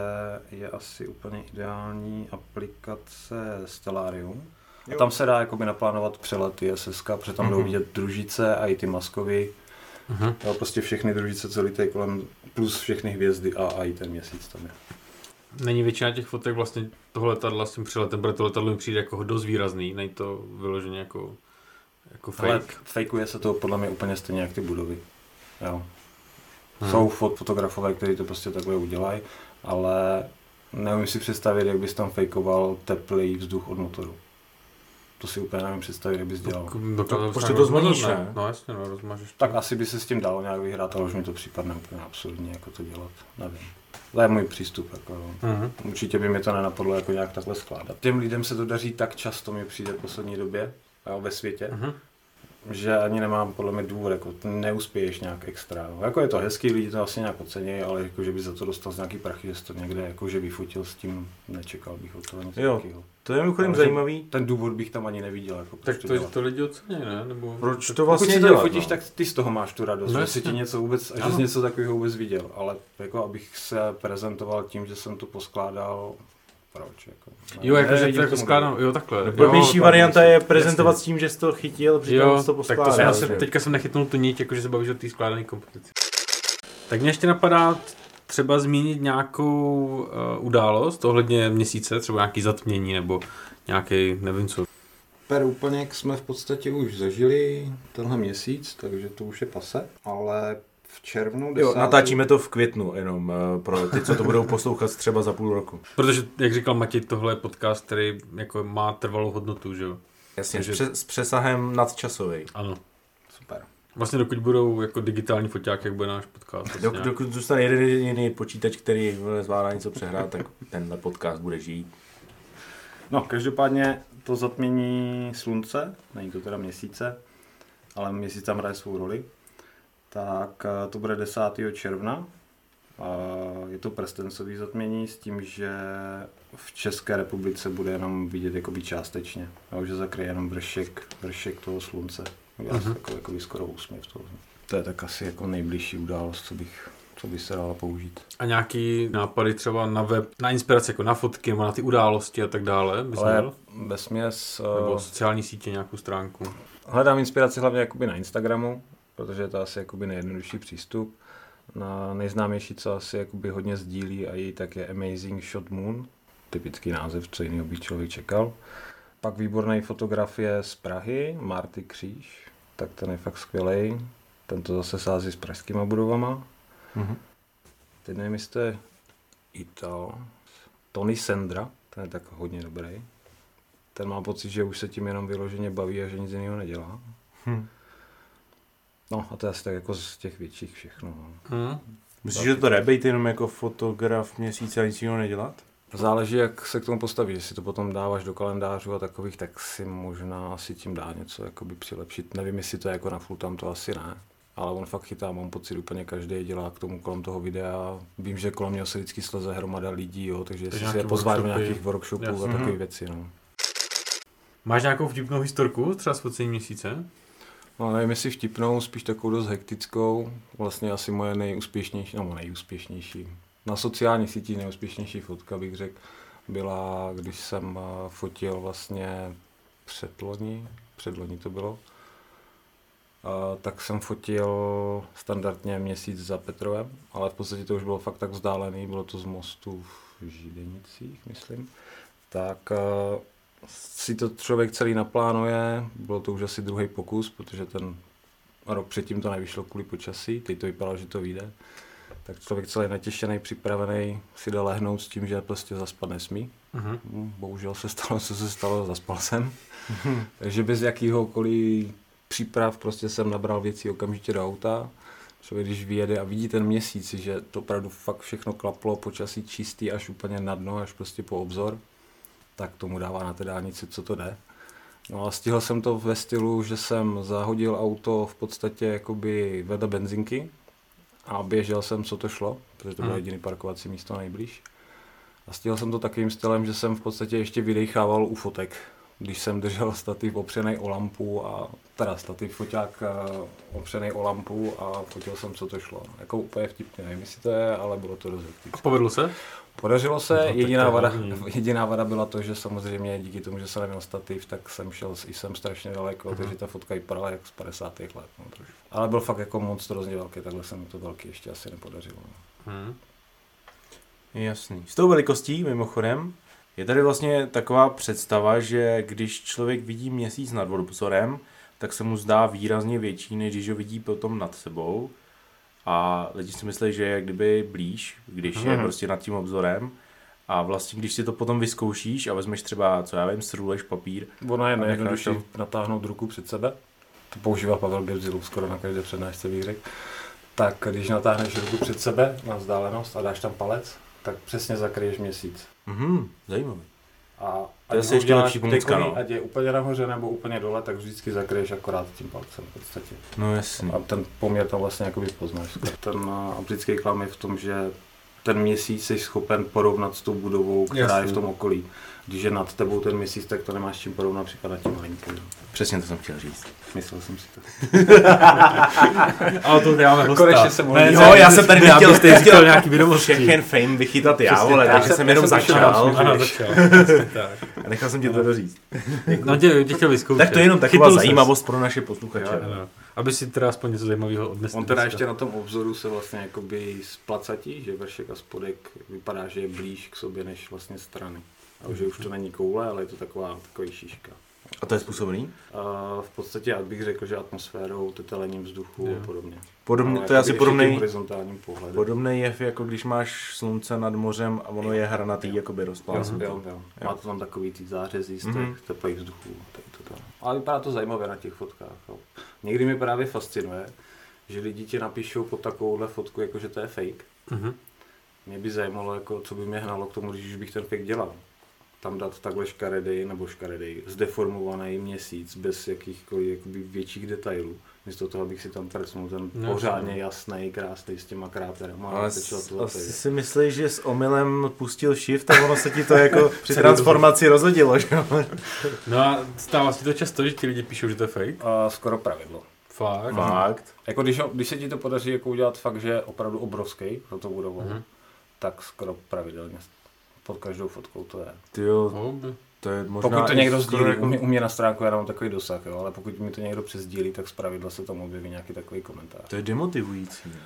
je asi úplně ideální aplikace Stellarium. A tam se dá jakoby naplánovat přelet ISS, protože tam mm-hmm. jdou vidět družice a i ty maskovy. Mm-hmm. Jo, prostě všechny družice, co lítají kolem, plus všechny hvězdy a, a i ten měsíc tam je. Není většina těch fotek vlastně toho letadla s tím přeletem, protože to letadlo mi přijde jako dost výrazný, není to vyloženě jako, jako fake. Ale fejkuje se to podle mě úplně stejně jak ty budovy. Jo. Hmm. Jsou fotografové, kteří to prostě takhle udělají, ale neumím si představit, jak bys tam fejkoval teplý vzduch od motoru. To si úplně nevím představit, jak bys dělal. To, to, to prostě to zmaníš, ne? No jasně, no, rozmažeš. Tak asi by se s tím dalo nějak vyhrát, ale už mi to připadne úplně absurdní, jako to dělat. Nevím. To je můj přístup. Jako, uh-huh. Určitě by mi to nenapadlo jako nějak takhle skládat. Těm lidem se to daří tak často, mi přijde v poslední době jo, ve světě, uh-huh že ani nemám podle mě důvod, jako neuspěješ nějak extra. No. Jako je to hezký, lidi to asi nějak ocení, ale jako, že by za to dostal z nějaký prachy, že to někde jako, že vyfotil s tím, nečekal bych od toho nic jo. To je mimochodem zajímavý. Ten důvod bych tam ani neviděl. Jako, tak to, to, to lidi ocení, ne? Nebo... Proč to vlastně Pokud si to vyfotíš, no. tak ty z toho máš tu radost, no, že si ti něco vůbec, a že jsi něco takového vůbec viděl. Ale jako abych se prezentoval tím, že jsem to poskládal proč. Jako, jo, jakože to jako skládám, jo takhle. Blbější varianta je prezentovat s tím, že jsi to chytil, přitom jsi to poskládal. Tak to já jsem, teďka jsem nechytnul tu niť, jakože se bavíš o té skládané kompozici. Tak mě ještě napadá třeba zmínit nějakou uh, událost ohledně měsíce, třeba nějaký zatmění nebo nějaký, nevím co. Per úplně jsme v podstatě už zažili tenhle měsíc, takže to už je pase, ale v červnu. 10. Jo, natáčíme to v květnu jenom uh, pro ty, co to budou poslouchat třeba za půl roku. Protože, jak říkal Matěj, tohle je podcast, který jako má trvalou hodnotu, že jo? Jasně, Takže... s, s přesahem nadčasový. Ano. Super. Vlastně dokud budou jako digitální foťák, jak bude náš podcast. Dok, dokud zůstane jeden jediný počítač, který zvládá něco přehrát, tak tenhle podcast bude žít. No, každopádně to zatmění slunce, není to teda měsíce, ale měsíc tam hraje svou roli tak eh, to bude 10. června. Je to prstencový zatmění s tím, že v České republice bude jenom vidět jakoby částečně, jo, že zakryje jenom vršek, vršek toho slunce. Já uh-huh. takový jakoby skoro úsměv toho. To je tak asi jako nejbližší událost, co bych co by se dala použít. A nějaký nápady třeba na web, na inspiraci, jako na fotky, nebo na ty události a tak dále? Bys Ale ve směs... Nebo sociální sítě, nějakou stránku? Hledám inspiraci hlavně jakoby na Instagramu, protože je to asi jakoby nejjednodušší přístup. Na nejznámější, co asi jakoby hodně sdílí a i tak je Amazing Shot Moon, typický název, co jiného by člověk čekal. Pak výborný fotografie z Prahy, Marty Kříž, tak ten je fakt skvělý. Ten to zase sází s pražskýma budovama. Mm-hmm. Teď nevím, jestli je Ital. Tony Sendra, ten je tak hodně dobrý. Ten má pocit, že už se tím jenom vyloženě baví a že nic jiného nedělá. Hmm. No a to je asi tak jako z těch větších všechno. No. Hmm. Myslíš, že to rebejt jenom jako fotograf měsíce a nic jiného nedělat? Záleží, jak se k tomu postavíš. Jestli to potom dáváš do kalendářů a takových, tak si možná asi tím dá něco jakoby přilepšit. Nevím, jestli to je jako na full tam, to asi ne. Ale on fakt chytá, mám pocit, úplně každý dělá k tomu kolem toho videa. Vím, že kolem něho se vždycky sleze hromada lidí, jo, takže jestli si je pozvát do nějakých workshopů Jasně. a takové věci. No. Máš nějakou vtipnou historku třeba z měsíce? No nevím, jestli vtipnou, spíš takovou dost hektickou. Vlastně asi moje nejúspěšnější, nebo nejúspěšnější. Na sociální síti nejúspěšnější fotka bych řekl, byla, když jsem eh, fotil vlastně předloni, předloni to bylo, a, tak jsem fotil standardně měsíc za Petrovem, ale v podstatě to už bylo fakt tak vzdálený, bylo to z mostu v Židenicích, myslím. Tak a, eh, si to člověk celý naplánuje, bylo to už asi druhý pokus, protože ten rok předtím to nevyšlo kvůli počasí, teď to vypadalo, že to vyjde. Tak člověk celý natěšený, připravený si jde lehnout s tím, že prostě zaspat nesmí. Uh-huh. Bohužel se stalo, co se stalo, zaspal jsem. Uh-huh. Takže bez jakýhokoliv příprav prostě jsem nabral věci okamžitě do auta. Člověk, když vyjede a vidí ten měsíc, že to opravdu fakt všechno klaplo, počasí čistý až úplně na dno, až prostě po obzor, tak tomu dává na té dálnici, co to jde. No a stihl jsem to ve stylu, že jsem zahodil auto v podstatě jakoby vedle benzinky a běžel jsem, co to šlo, protože to bylo hmm. jediný parkovací místo nejblíž. A stihl jsem to takovým stylem, že jsem v podstatě ještě vydechával u fotek. Když jsem držel stativ opřený o lampu a teda stativ foťák eh, opřený o lampu a fotil jsem, co to šlo. Jako úplně vtipně, nevím, jestli to je, ale bylo to dost A vtipné. povedlo se? Podařilo se, No, jediná, vada, jediná vada byla to, že samozřejmě díky tomu, že jsem neměl stativ, tak jsem šel s jsem strašně daleko, Mhm. takže ta fotka vypadala jak z 50. let. No, trošku. Ale byl fakt jako monstrozně velký, takhle se mi to velký ještě asi nepodařilo. No. Hmm. Jasný. S tou velikostí, mimochodem, je tady vlastně taková představa, že když člověk vidí měsíc nad obzorem, tak se mu zdá výrazně větší, než když ho vidí potom nad sebou. A lidi si myslí, že je kdyby blíž, když je Mhm. prostě nad tím obzorem. A vlastně, když si to potom vyzkoušíš a vezmeš třeba, co já vím, srůleš papír, Ono je nejjednodušší tam- natáhnout ruku před sebe. To používá Pavel Birzilu skoro na každé přednášce bych řekl. Tak když natáhneš ruku před sebe na vzdálenost a dáš tam palec, tak přesně zakryješ měsíc. Mhm, zajímavý. A To je asi ještě lepší pomůcka, no. Ať je úplně nahoře nebo úplně dole, tak vždycky zakryješ akorát tím palcem v podstatě. No jasný. A ten poměr tam vlastně jakoby poznáš. Ten a, britský klam je v tom, že ten měsíc jsi schopen porovnat s tou budovou, která Jasně. je v tom okolí. Když je nad tebou ten měsíc, tak to nemáš čím porovnat, připadá tím malinkým. Přesně to jsem chtěl říct. Myslel jsem si to. Ale to máme hosta. Konečně se mohli- Ne, Jo, já jsem tady ne, nechtěl- nechtěl- chtěl nějaký vědomosti. Všechen fame vychytat já, Přesně vole, tak. takže jsem jsem- jenom jsem začal. Ano, začal. A nechal jsem tě to doříct. No tě, tě chtěl vyzkoušet. Tak to je jenom taková zajímavost pro naše posluchače. Aby si teda aspoň něco zajímavého odnesl. On teda ještě na tom obzoru se vlastně jakoby splacatí, že vršek a spodek vypadá, že je blíž k sobě než vlastně strany. A že už to není koule, ale je to taková, takový šiška. A to je způsobený? A v podstatě já bych řekl, že atmosférou, tetelením vzduchu Jo. a podobně. Podobně, Ale to je asi podobný, podobný jev, jako když máš slunce nad mořem a ono je hranatý, jakoby Jo, rozplácnutý. jo, jo. Má to tam takový ty zářezy z těch Mhm. teplých vzduchů. tady to tam. Ale vypadá to zajímavě na těch fotkách. Jo. Někdy mi právě fascinuje, že lidi ti napíšou pod takovouhle fotku, jako že to je fake. Mhm. Mě by zajímalo, jako, co by mě hnalo k tomu, když už bych ten fake dělal. Tam dát takhle škaredej nebo škaredej, zdeformovaný měsíc bez jakýchkoliv jakoby, větších detailů. Místo toho, abych si tam prcnul ten No, pořádně jasný, krásný s těma kráterama. Ale tečel s- to asi si myslíš, že s omylem pustil shift a ono se ti to jako při transformaci rozhodilo, že jo? No a stává se to často, že ti lidi píšou, že to je fake? A skoro pravidlo. Fakt? Fakt. Jako když, když se ti to podaří jako udělat fakt, že je opravdu obrovský za to budovou, Mhm. mm-hmm. tak skoro pravidelně pod každou fotkou to je. Ty jo, No, to je možná Pokud to někdo sdílí, jako- u mě, u mě na stránku já mám takový dosah, jo, ale pokud mi to někdo přesdílí, tak zpravidla se tam objeví nějaký takový komentář. To je demotivující, ne?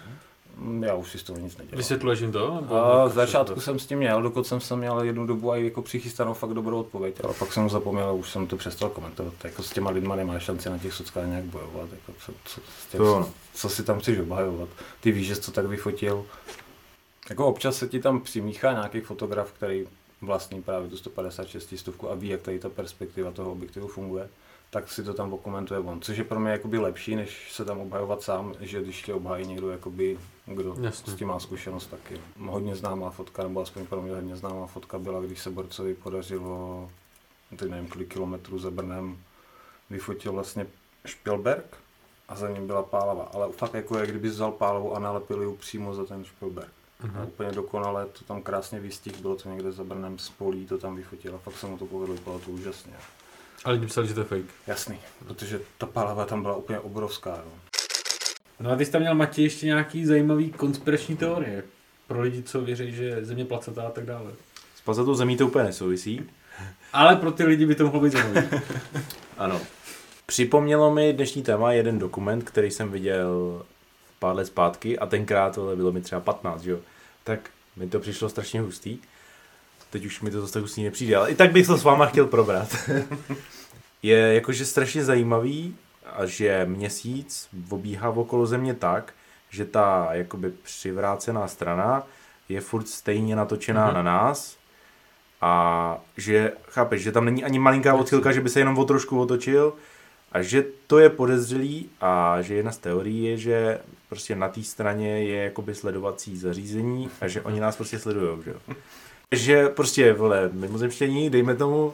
Mm, Já už si z toho nic nedělám. Vysvětluješ jim to? A z začátku to- jsem s tím měl, dokud jsem jsem měl jednu dobu i jako přichystanou fakt dobrou odpověď, ale pak jsem zapomněl a už jsem to přestal komentovat. Jako s těma lidma nemáš šanci na těch sockách nějak bojovat. Jako co, co, co, co, si tam chceš obhajovat. Ty víš, že jsi to tak vyfotil. Jako občas se ti tam přimíchá nějaký fotograf, který vlastní právě tu 156 stovku a ví, jak tady ta perspektiva toho objektivu funguje tak si to tam okomentuje on. Což je pro mě jakoby lepší, než se tam obhajovat sám, že když tě obhají někdo, jakoby, kdo Jasně. s tím má zkušenost taky. Hodně známá fotka, nebo aspoň pro mě hodně známá fotka byla, když se borcovi podařilo, teď nevím, kolik kilometrů za Brnem, vyfotil vlastně Špilberg a za ním byla pálava. Ale fakt jako je, kdyby vzal pálavu a nalepil ji přímo za ten Špilberg. A Mhm. úplně dokonale to tam krásně vystih, bylo to někde za Brnem z polí, to tam vyfotil a fakt se mu to povedlo, bylo to úžasně. Ale lidi psali, že to je fake. Jasný, protože ta pálava tam byla úplně obrovská. No. No a ty jsi tam měl, Matěj, ještě nějaký zajímavý konspirační teorie. Pro lidi, co věří, že je země placatá a tak dále. S placetou zemí to úplně nesouvisí. Ale pro ty lidi by to mohlo být zajímavý. Ano. Připomnělo mi dnešní téma jeden dokument, který jsem viděl pár let zpátky a tenkrát tohle bylo mi třeba 15, že jo. Tak mi to přišlo strašně hustý. Teď už mi to zase tak hustý nepřijde, ale i tak bych to s váma chtěl probrat. je jakože strašně zajímavý, a že měsíc obíhá okolo země tak, že ta jakoby přivrácená strana je furt stejně natočená Mhm. na nás a že, chápeš, že tam není ani malinká odchylka, že by se jenom o trošku otočil a že to je podezřelý a že jedna z teorií je, že prostě na té straně je jakoby sledovací zařízení a že oni nás prostě sledujou, že jo. Že prostě, vole, mimozemštění, dejme tomu,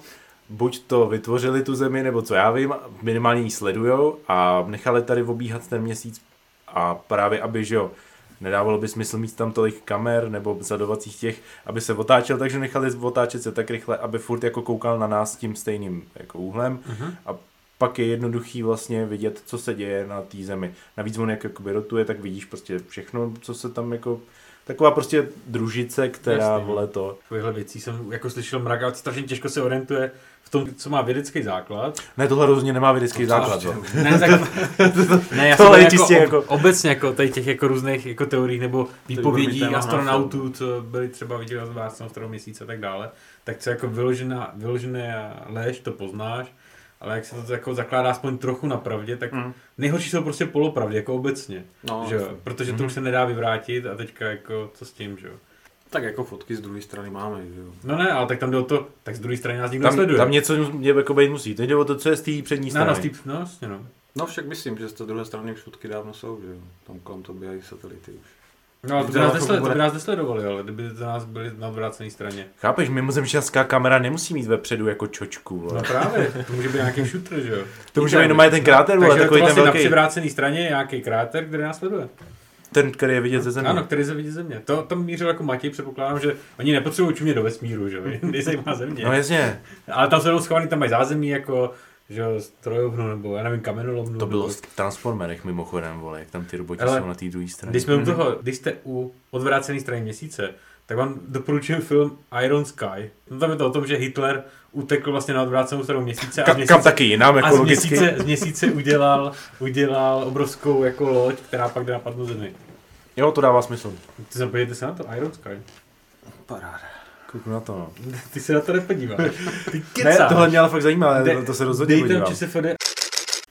buď to vytvořili tu zemi, nebo co já vím, minimálně ji sledujou a nechali tady obíhat ten měsíc a právě aby, že jo, nedávalo by smysl mít tam tolik kamer nebo zadovacích těch, aby se otáčel, takže nechali otáčet se tak rychle, aby furt jako koukal na nás tím stejným jako úhlem Mhm. a pak je jednoduchý vlastně vidět, co se děje na té zemi. Navíc on jak jakoby rotuje, tak vidíš prostě všechno, co se tam jako Taková prostě družice, která Jasně, no. vole to. Takovýchhle věcí jsem jako slyšel mrak, ale strašně těžko se orientuje v tom, co má vědecký základ. Ne, tohle rozhodně nemá vědecký základ. no. Ne, tak, ne, já Tohle jsem jako, ob, jako- obecně jako tady těch jako různých jako teorií nebo výpovědí na astronautů, co byli třeba viděli z Václav starého měsíce a tak dále, tak co jako vyložená, vyložené lež, to poznáš, ale jak se to jako zakládá aspoň trochu na pravdě, tak Mm. nejhorší jsou prostě polopravdy, jako obecně. No, že jo? Protože to už se nedá vyvrátit a teďka jako co s tím, že jo. tak jako fotky z druhé strany máme, že jo. No ne, ale tak tam jde o to, tak z druhé strany nás nikdo Tam, nesleduje. tam něco mě jako být musí. Teď jde o to, co je z té přední No, strany. no, stýp, no, jasně, no. No však myslím, že z té druhé strany už fotky dávno jsou, že jo. Tam kolem to běhají satelity už. No, to by, nás nesle, to by nás nesledovali, ale kdyby to nás byli na odvrácené straně. Chápeš, mimozemšťanská kamera nemusí mít vepředu jako čočku. Vole. No právě, to může být nějaký shooter, že jo. to může být jenom ten kráter, vole, Takže je to takový ten vlastně na velký. přivrácené straně je nějaký kráter, který nás sleduje. Ten, který je vidět ze země. Ano, který se vidí ze země. To tam mířil jako Matěj, předpokládám, že oni nepotřebují čumě do vesmíru, že jo. Nezajímá země. No jasně, Ale tam jsou schovaný, tam mají zázemí jako že jo, strojovnu nebo já nevím, kamenolomnu. to bylo nebo... v Transformerech mimochodem, vole, jak tam ty roboti Ale jsou na té druhé straně. Když jsme u toho, když jste u odvrácené strany měsíce, tak vám doporučuji film Iron Sky. No tam je to o tom, že Hitler utekl vlastně na odvrácenou stranu měsíce a Kam, měsíce, kam taky jinam, a z měsíce, z měsíce udělal, udělal obrovskou jako loď, která pak jde napadnout zemi. Jo, to dává smysl. Ty se podívejte se na to, Iron Sky. Paráda. Kouknu na to, no. Ty se na to nepodíváš. Ty Ne, kecáš. tohle mě ale fakt zajímá, De- to se rozhodně Dejte podívám. ČSFD.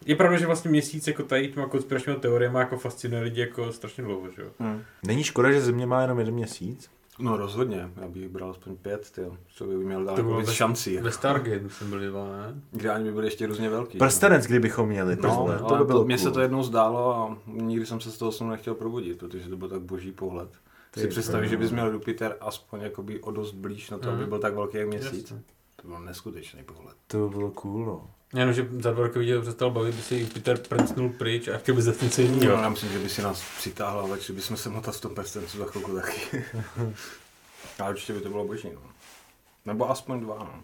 Je pravda, že vlastně měsíc jako tady těma konspiračními teoriemi jako fascinuje lidi jako strašně dlouho, že jo? Hmm. Není škoda, že Země má jenom jeden měsíc? No rozhodně, já bych bral aspoň pět, tyjo. Co by měl To daleko bylo víc šancí. Ve Stargate jsem byl dva, ne? Kde ani by byly ještě různě velký. Prstenec, kdybychom měli, No, no to by bylo Mně se to jednou zdálo a nikdy jsem se z toho snu nechtěl probudit, protože to byl tak boží pohled. Ty si představíš, že bys měl Jupiter aspoň jakoby o dost blíž na to, aby Mhm. byl tak velký jak měsíc. Jasně. To byl neskutečný pohled. To by bylo cool, no. Jenom, že za dva roky viděl, přestal bavit, by si Jupiter prncnul pryč a chtěl by zase něco Jo. jiného. Já myslím, že by si nás přitáhl a začali bychom se motat v tom prstencu za chvilku taky. Ale určitě by to bylo boží, no. Nebo aspoň dva, no.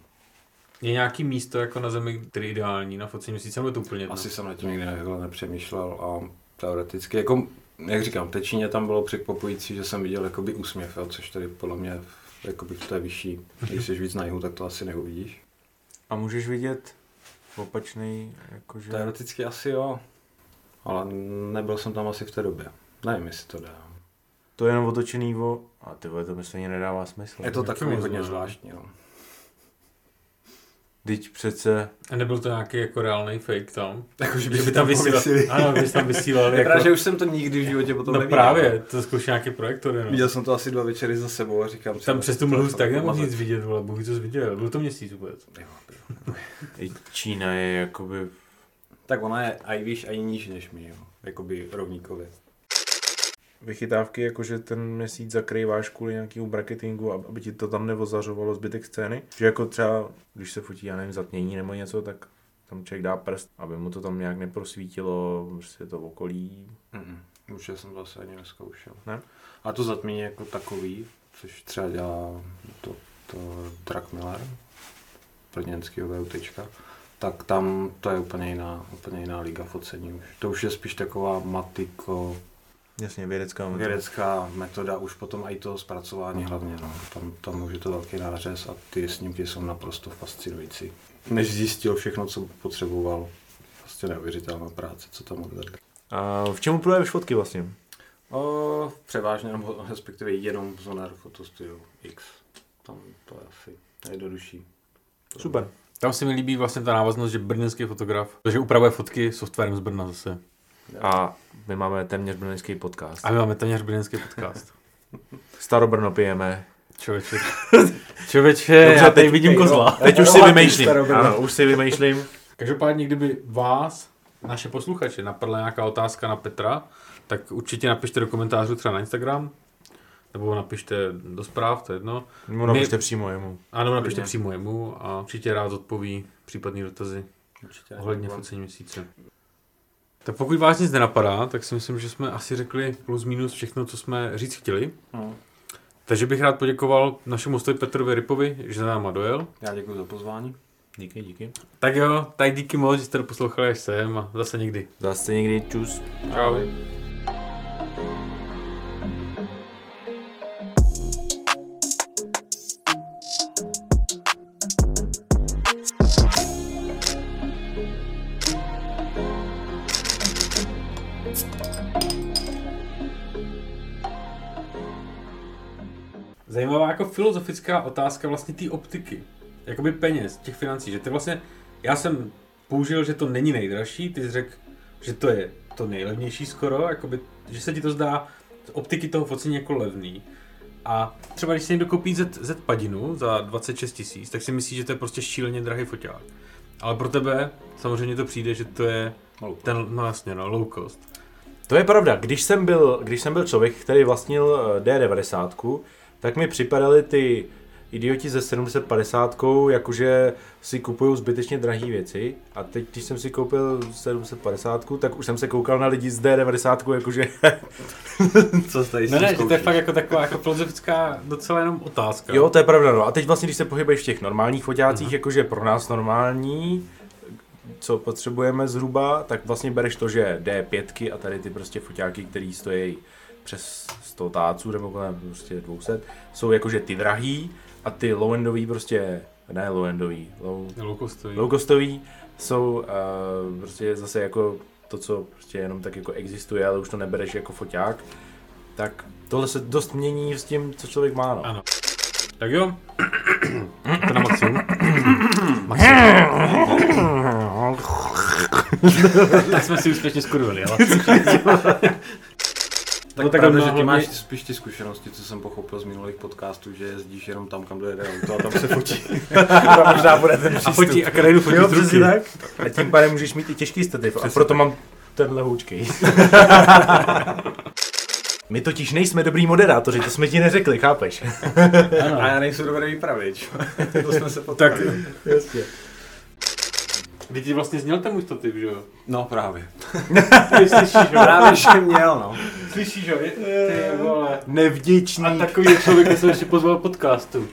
Je nějaký místo jako na Zemi, který je ideální na focení měsíce, nebo je to úplně? Asi jsem na tím nikdy nepřemýšlel a teoreticky, jako, jak říkám, v té Číně tam bylo překvapující, že jsem viděl jakoby úsměv, jo, což tady podle mě jakoby v té vyšší, když jsi víc na jihu, tak to asi neuvidíš. A můžeš vidět opačný, jakože... Teoreticky asi jo, ale nebyl jsem tam asi v té době. Nevím, jestli to dá. To je jenom otočený o... A ty vole, to mi stejně nedává smysl. Je to to hodně zvláštní, no. Teď přece... A nebyl to nějaký jako reálný fake tam? Jako, že Že by tam vysílal, ano, by tam vysílal Vypadá, jako... že už jsem to nikdy v životě potom No neviděl. právě, to zkouší nějaký projektory, no. Viděl jsem to asi dva večery za sebou a říkám si... Tam přes to tu mlhu tak nemohl nic vidět, vole, Bůh jsi viděl. Byl to měsíc vůbec. Čína je jakoby... Tak ona je aj výš, aj níž než my, jo. Jakoby rovníkově. Vychytávky, jakože ten měsíc zakrýváš kvůli nějakému bracketingu, aby ti to tam nevozařovalo zbytek scény. Že jako třeba, když se fotí, já nevím, zatmění nebo něco, tak tam člověk dá prst, aby mu to tam nějak neprosvítilo, prostě to okolí. Mm, určitě jsem to asi ani neskoušel. Ne? A to zatmění jako takový, což třeba dělá to, to Drak Miller, brněnského VUTčka, tak tam to je úplně jiná, úplně jiná liga focení už. To už je spíš taková matiko, Jasně, vědecká metoda. vědecká metoda, už potom i to zpracování hlavně, no. Tam, tam už je to velký nářez a ty snímky jsou naprosto fascinující. Než zjistil všechno, co potřeboval, prostě neuvěřitelná práce, co tam odvedli. A v čemu projeveš fotky vlastně? O, převážně, nebo respektive jenom v Sonar Photo Studio X. Tam to je asi nejjednodušší. Super. Tam se mi líbí vlastně ta návaznost, že brněnský fotograf, že upravuje fotky softwarem z Brna zase. A my máme téměř brněnský podcast. A my máme téměř brněnský podcast. Starobrno pijeme. Člověče. Člověče, já tady vidím kozla. Teď už si vymýšlím. Ano, už si vymýšlím. Každopádně, kdyby vás, naše posluchače, napadla nějaká otázka na Petra, tak určitě napište do komentářů třeba na Instagram, nebo napište do zpráv, to je jedno. Mu napište přímo jemu. A nebo napište přímo jemu a určitě rád odpoví případné dotazy Určitě. ohledně focení měsíce. Tak pokud vás nic nenapadá, tak si myslím, že jsme asi řekli plus minus všechno, co jsme říct chtěli. No. Takže bych rád poděkoval našemu hostovi Petrovi Ripovi, že za náma dojel. Já děkuji za pozvání. Díky, díky. Tak jo, tak díky moc, že jste to poslouchali až sem a zase někdy. Zase někdy čus. Čau. Ahoj. Jako filozofická otázka vlastně té optiky. Jakoby peněz, těch financí, že ty vlastně, já jsem použil, že to není nejdražší, ty jsi řekl, že to je to nejlevnější skoro, jakoby, že se ti to zdá z optiky toho focení jako levný. A třeba když si někdo koupí Z, Z padinu za 26 tisíc, tak si myslí, že to je prostě šíleně drahý foťák. Ale pro tebe samozřejmě to přijde, že to je ten, no jasně, no, low cost. To je pravda, když jsem byl, když jsem byl člověk, který vlastnil eh, D90, tak mi připadaly ty idioti ze 750, jakože si kupují zbytečně drahé věci. A teď, když jsem si koupil 750, tak už jsem se koukal na lidi z D90, jakože Co tady Ne, ne, to je fakt jako taková jako filozofická docela jenom otázka. Jo, to je pravda, no. A teď vlastně, když se pohybuješ v těch normálních foťácích, jakože pro nás normální, co potřebujeme zhruba, tak vlastně bereš to, že D5 a tady ty prostě foťáky, které stojí přes 100 táců nebo kolem prostě 200, jsou jakože ty drahý a ty low-endový prostě, ne low-endový, low, Low costový. low costový jsou uh, prostě zase jako to, co prostě jenom tak jako existuje, ale už to nebereš jako foťák, tak tohle se dost mění s tím, co člověk má, no. Ano. Tak jo. to na maximum. maximum. tak jsme si úspěšně skurvili, ale. Tak, No tak pravda, že ty máš spíš ty zkušenosti, co jsem pochopil z minulých podcastů, že jezdíš jenom tam, kam dojede auto a tam se fotí. To možná bude ten A přístup. fotí a krajinu fotí Jo, ruky. tak. A tím pádem můžeš mít i těžký stativ. A proto mám tenhle houčkej. My totiž nejsme dobrý moderátoři, to jsme ti neřekli, chápeš? A já nejsem dobrý vypravěč. to jsme se Tak, potkali. Jasně. Kdy ti vlastně zněl ten můj stativ, že jo? No právě. Ty slyšíš, jo? Právě že měl, no. Slyšíš, jo? Je- Ty vole. Nevděčný. A takový člověk jsem ještě pozval podcastu.